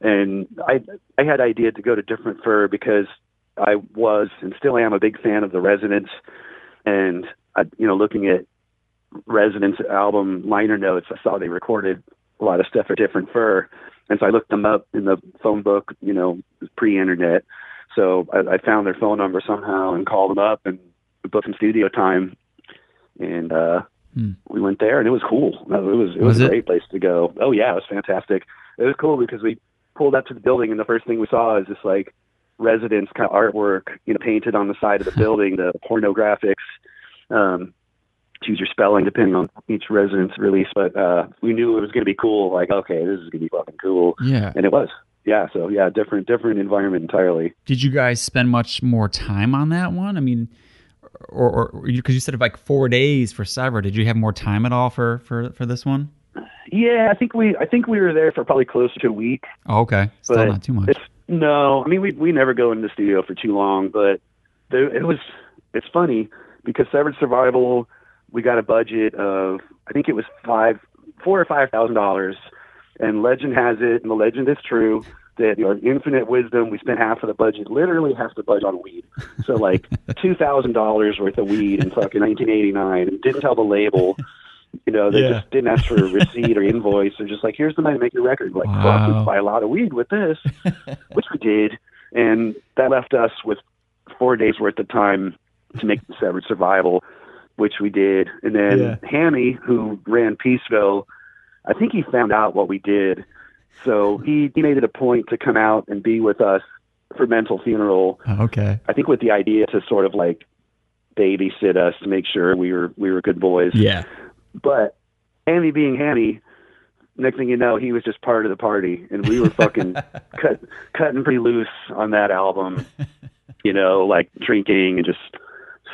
and I I had idea to go to Different Fur because I was and still am a big fan of the Residents, and I, you know looking at Residents album liner notes, I saw they recorded a lot of stuff at Different Fur, and so I looked them up in the phone book, you know, pre-internet. So I, I found their phone number somehow and called them up and booked some studio time, and uh, Hmm. we went there, and it was cool. It was it was, Was a it? great place to go. Oh yeah, it was fantastic. It was cool because we pulled up to the building, and the first thing we saw is this like Residents kind of artwork, you know, painted on the side of the <laughs> building, the pornographics. Um, choose your spelling depending on each Residents release, but uh, we knew it was going to be cool. Like, okay, this is going to be fucking cool, yeah. and it was. Yeah, so yeah, different different environment entirely. Did you guys spend much more time on that one? I mean, or or because you said like four days for Sever, did you have more time at all for for for this one? Yeah, I think we I think we were there for probably close to a week. Oh, okay, still But not too much. No, I mean we we never go into the studio for too long, but there, it was it's funny because Severed Survival we got a budget of I think it was five four or five thousand dollars, and legend has it, and the legend is true that your infinite wisdom we spent half of the budget, literally half the budget on weed. So like <laughs> two thousand dollars worth of weed in fucking 1989, and didn't tell the label. You know, they Yeah. just didn't ask for a <laughs> receipt or invoice. They're just like, here's the money to make your record. Like, fuck, Wow. we buy a lot of weed with this, which we did. And that left us with four days worth of time to make the Severed Survival, which we did. And then Yeah. Hammy, who ran Peaceville, I think he found out what we did. So he, he made it a point to come out and be with us for Mental Funeral. Oh, okay. I think with the idea to sort of like babysit us to make sure we were we were good boys. Yeah. But Hammy being Hammy, next thing you know, he was just part of the party, and we were fucking <laughs> cut, cutting pretty loose on that album. You know, like drinking and just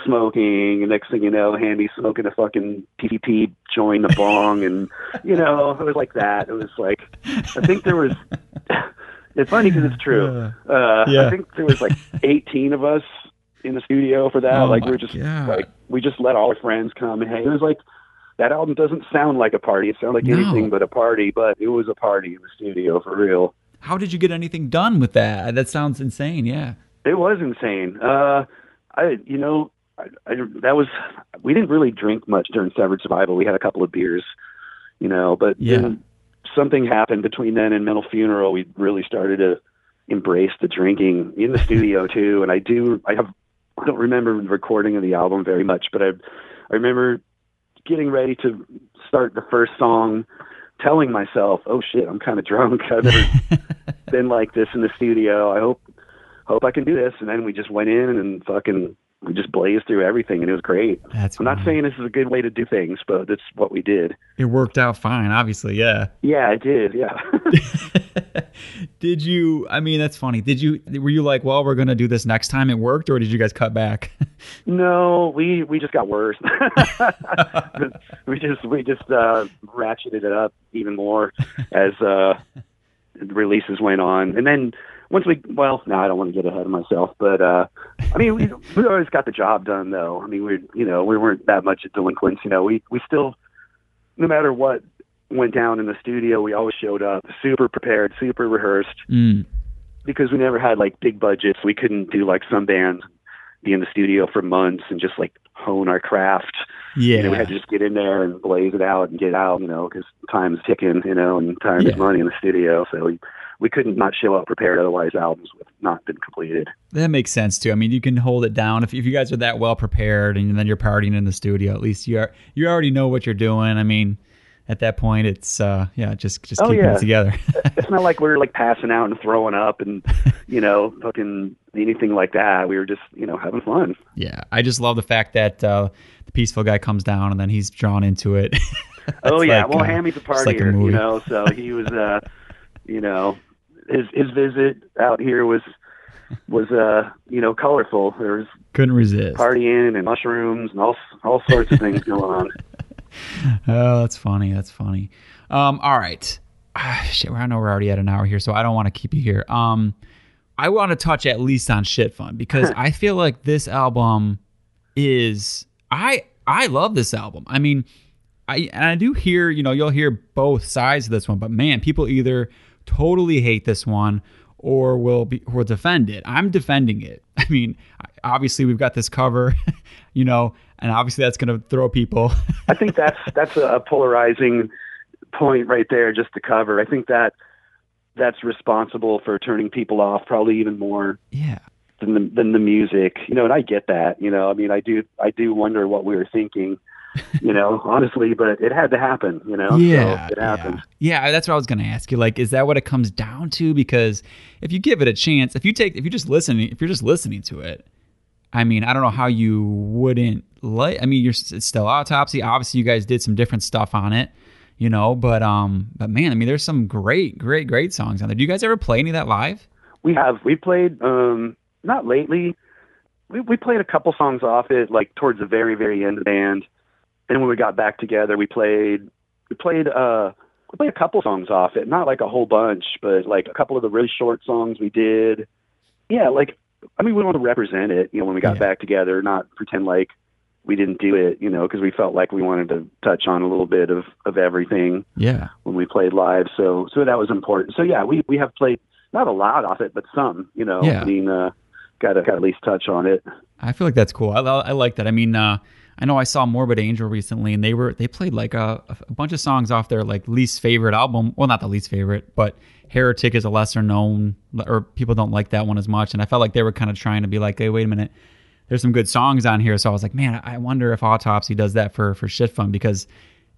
smoking. And next thing you know, Hammy smoking a fucking TP joint, the bong, and you know, it was like that. It was like I think there was. It's funny because it's true. Uh, Yeah. I think there was like 18 of us in the studio for that. Oh like we are just God. like we just let all our friends come and hang. It was like that album doesn't sound like a party. It sounded like No. anything but a party, but it was a party in the studio for real. How did you get anything done with that? That sounds insane. Yeah. It was insane. Uh, I, you know, I, I, that was we didn't really drink much during Severed Survival. We had a couple of beers, you know, but Yeah. something happened between then and Mental Funeral. We really started to embrace the drinking in the studio <laughs> too. And I do, I have, I don't remember the recording of the album very much, but I, I remember getting ready to start the first song, telling myself, "Oh shit, I'm kind of drunk. <laughs> I've never <laughs> been like this in the studio. I hope hope I can do this." And then we just went in and fucking we just blazed through everything, and it was great. That's I'm not saying this is a good way to do things, but that's what we did. it worked out fine. Obviously, yeah. Yeah, it did. Yeah. <laughs> did you? I mean, that's funny. Did you? Were you like, well, we're gonna do this next time? It worked, or did you guys cut back? <laughs> no, we we just got worse. <laughs> we just we just uh, ratcheted it up even more as uh, releases went on, and then once we well, no, I don't want to get ahead of myself, but uh, I mean, we <laughs> we always got the job done though. I mean, we you know we weren't that much of delinquents. You know, we we still, no matter what went down in the studio, we always showed up super prepared, super rehearsed, Mm. because we never had like big budgets. We couldn't do like some bands be in the studio for months and just like hone our craft. Yeah. You know, we had to just get in there and blaze it out and get out, you know, because time's ticking, you know, and time Yeah. is money in the studio. So we, we couldn't not show up prepared. Otherwise, albums would not been completed. That makes sense too. I mean, you can hold it down if, if you guys are that well prepared, and then you're partying in the studio. At least you are you already know what you're doing. I mean, at that point, it's uh yeah, just just Oh, keeping yeah. it together. <laughs> it's not like we were like passing out and throwing up and, you know, fucking anything like that. We were just, you know, having fun. yeah, I just love the fact that uh, the Peaceville guy comes down and then he's drawn into it. <laughs> Oh yeah, like, well, uh, Hammy's a it's like a you know. So he was, uh, you know, his his visit out here was was uh, you know, colorful. There was Couldn't resist. partying and mushrooms and all all sorts of things going on. <laughs> Oh, that's funny. That's funny. Um, all right. Ah, shit, I know we're already at an hour here, so I don't want to keep you here. Um, I want to touch at least on Shitfun because <laughs> I feel like this album is I I love this album. I mean, I and I do hear you know you'll hear both sides of this one, but man, people either totally hate this one or will be will defend it. I'm defending it. <laughs> I mean, obviously we've got this cover, <laughs> you know, and obviously that's going to throw people. <laughs> I think that's that's a polarizing point right there, just to cover. I think that that's responsible for turning people off, probably even more yeah. than the than the music. You know, and I get that. You know, I mean, I do I do wonder what we were thinking. <laughs> You know, honestly, but it had to happen. You know, yeah, so it happened. Yeah. yeah, that's what I was going to ask you. Like, is that what it comes down to? Because if you give it a chance, if you take, if you just listening, if you're just listening to it, I mean, I don't know how you wouldn't like. I mean, you're it's still autopsy. Obviously, you guys did some different stuff on it, you know. But um, but man, I mean, there's some great, great, great songs on there. Do you guys ever play any of that live? We have we played um not lately. We we played a couple songs off it like towards the very very end of the band. And when we got back together, we played we played uh we played a couple songs off it, not like a whole bunch, but like a couple of the really short songs we did. Yeah, like I mean, we want to represent it, you know, when we got Yeah. back together, not pretend like we didn't do it, you know, because we felt like we wanted to touch on a little bit of of everything Yeah, when we played live. So so that was important. So yeah, we we have played not a lot off it, but some. You know, Yeah. I mean, uh, got to got to at least touch on it. I feel like that's cool. I, I like that. I mean, uh, I know I saw Morbid Angel recently, and they were they played like a, a bunch of songs off their like least favorite album. Well, not the least favorite, but Heretic is a lesser known, or people don't like that one as much. And I felt like they were kind of trying to be like, hey, wait a minute, there's some good songs on here. So I was like, man, I wonder if Autopsy does that for for Shitfun because.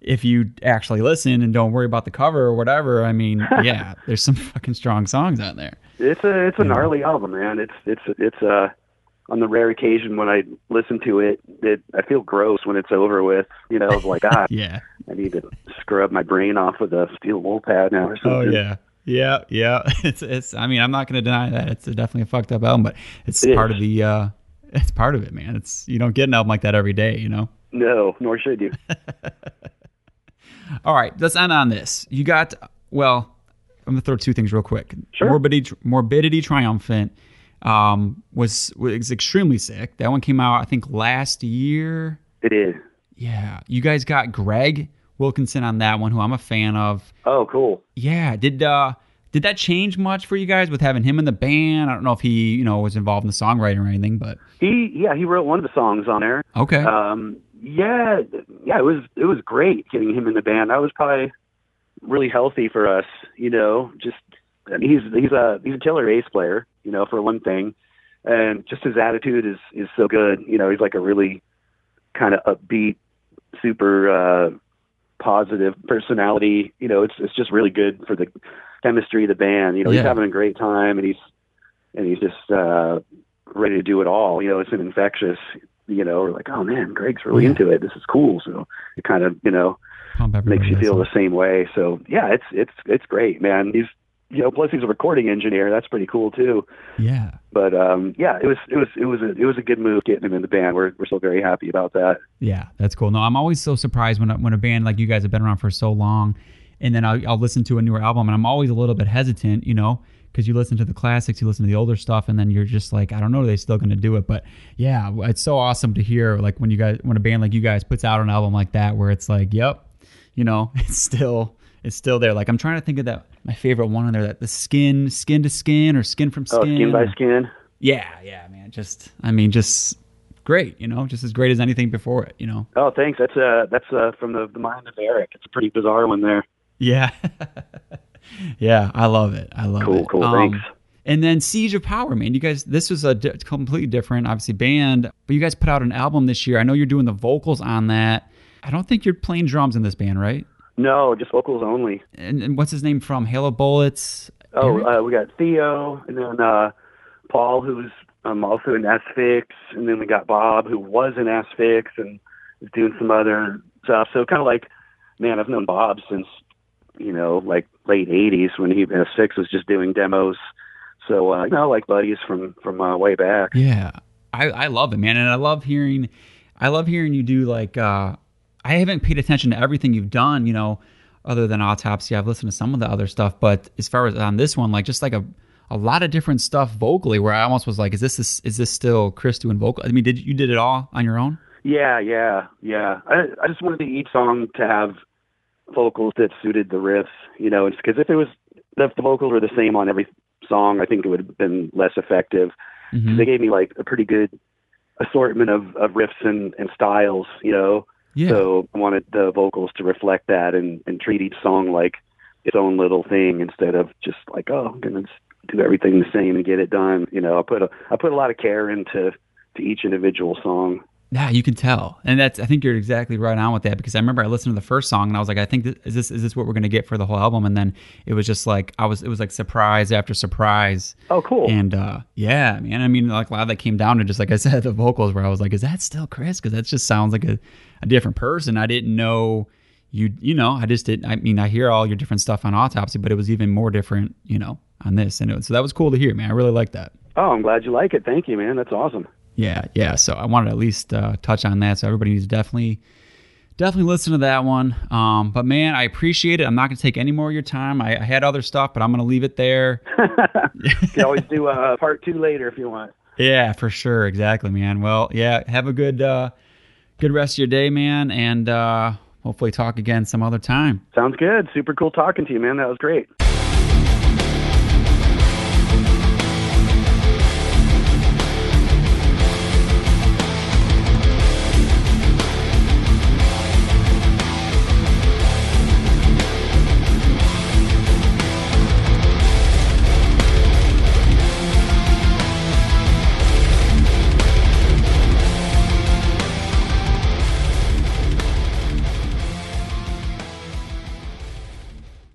If you actually listen and don't worry about the cover or whatever, I mean, <laughs> yeah, there's some fucking strong songs on there. It's a it's a Yeah. gnarly album, man. It's it's it's uh on the rare occasion when I listen to it, it I feel gross when it's over with. You know, like <laughs> ah, Yeah. I need to scrub my brain off with a steel wool pad now or something. Oh yeah, yeah, yeah. <laughs> It's it's. I mean, I'm not going to deny that it's definitely a fucked up album, but it's It part is. of the. uh It's part of it, man. It's you don't get an album like that every day, you know. No, nor should you. <laughs> All right, let's end on this. You got well. I'm gonna throw two things real quick. Sure. Morbidity, Morbidity Triumphant um, was was extremely sick. That one came out, I think, last year. It is. Yeah, you guys got Greg Wilkinson on that one, who I'm a fan of. Oh, cool. Yeah. Did uh did that change much for you guys with having him in the band? I don't know if he, you know, was involved in the songwriting or anything, but He yeah, he wrote one of the songs on there. okay. Um, yeah, yeah, it was it was great getting him in the band. That was probably really healthy for us, you know. Just Mean, he's he's a he's a killer bass player, you know, for one thing, and just his attitude is is so good. You know, he's like a really kind of upbeat, super uh, positive personality. You know, it's it's just really good for the chemistry of the band. You know, Yeah. he's having a great time, and he's and he's just uh, ready to do it all. You know, it's an infectious. You know, we're like, oh man, Greg's really Yeah. into it. This is cool. So it kind of you know makes you feel the same way. So yeah, it's it's it's great, man. He's you know, plus he's a recording engineer. That's pretty cool too. Yeah. But um, yeah, it was it was it was a it was a good move getting him in the band. We're we're still very happy about that. Yeah, that's cool. No, I'm always so surprised when a, when a band like you guys have been around for so long and then I'll, I'll listen to a newer album, and I'm always a little bit hesitant, you know, because you listen to the classics, you listen to the older stuff, and then you're just like, I don't know, are they still going to do it? But yeah, it's so awesome to hear like when you guys, when a band like you guys puts out an album like that, where it's like, yep, you know, <laughs> it's still it's still there. Like I'm trying to think of that my favorite one on there, that the skin, skin to skin, or skin from skin. Oh, skin by skin. Yeah, yeah, man. Just I mean, just great, you know, just as great as anything before it, you know. Oh, thanks. That's uh, that's uh, from the, the mind of Eric. It's a pretty bizarre one there. Yeah. <laughs> yeah, I love it. I love Cool, it. Um, cool, thanks. And then Siege of Power, man. You guys, this was a di- completely different, obviously, band, but you guys put out an album this year. I know you're doing the vocals on that. I don't think you're playing drums in this band, right? No, just vocals only. And, and what's his name from Hail of Bullets? Oh, uh, we got Theo, and then uh, Paul, who's um, also in Asphyx, and then we got Bob, who was in Asphyx and is doing some other stuff. So kind of like, man, I've known Bob since you know like late '80s when he Asphyx was just doing demos. So uh, you know, like buddies from from uh, way back. Yeah, I, I love it, man, and I love hearing, I love hearing you do like. uh I haven't paid attention to everything you've done, you know, other than autopsy. I've listened to some of the other stuff, but as far as on this one, like just like a a lot of different stuff vocally, where I almost was like, is this is, is this still Chris doing vocal? I mean, did you did it all on your own? Yeah, yeah, yeah. I I just wanted each song to have vocals that suited the riffs, you know, because if it was if the vocals were the same on every song, I think it would have been less effective. Mhm. They gave me like a pretty good assortment of, of riffs and, and styles, you know. Yeah, So I wanted the vocals to reflect that and, and treat each song like its own little thing instead of just like, oh, I'm gonna do everything the same and get it done. You know, I put a I put a lot of care into to each individual song. Yeah, you can tell, and that's I think you're exactly right on with that because I remember I listened to the first song and I was like, I think this, is this is this what we're gonna get for the whole album? And then it was just like I was it was like surprise after surprise. Oh, cool. And uh, yeah, man. I mean, like a lot of that came down to just like I <laughs> said, the vocals where I was like, "Is that still Chris?" Because that just sounds like a, a different person. I didn't know you. You know, I just didn't. I mean, I hear all your different stuff on Autopsy, but it was even more different. You know, on this, and it so that was cool to hear, man. I really like that. oh, I'm glad you like it. Thank you, man. That's awesome. Yeah, yeah. So I wanted to at least uh, touch on that. So everybody needs to definitely, definitely listen to that one. Um, but man, I appreciate it. I'm not going to take any more of your time. I, I had other stuff, but I'm going to leave it there. <laughs> you can always do uh, part two later if you want. Yeah, for sure. Exactly, man. Well, yeah, have a good uh good rest of your day, man, and uh hopefully talk again some other time. Sounds good. Super cool talking to you, man. That was great.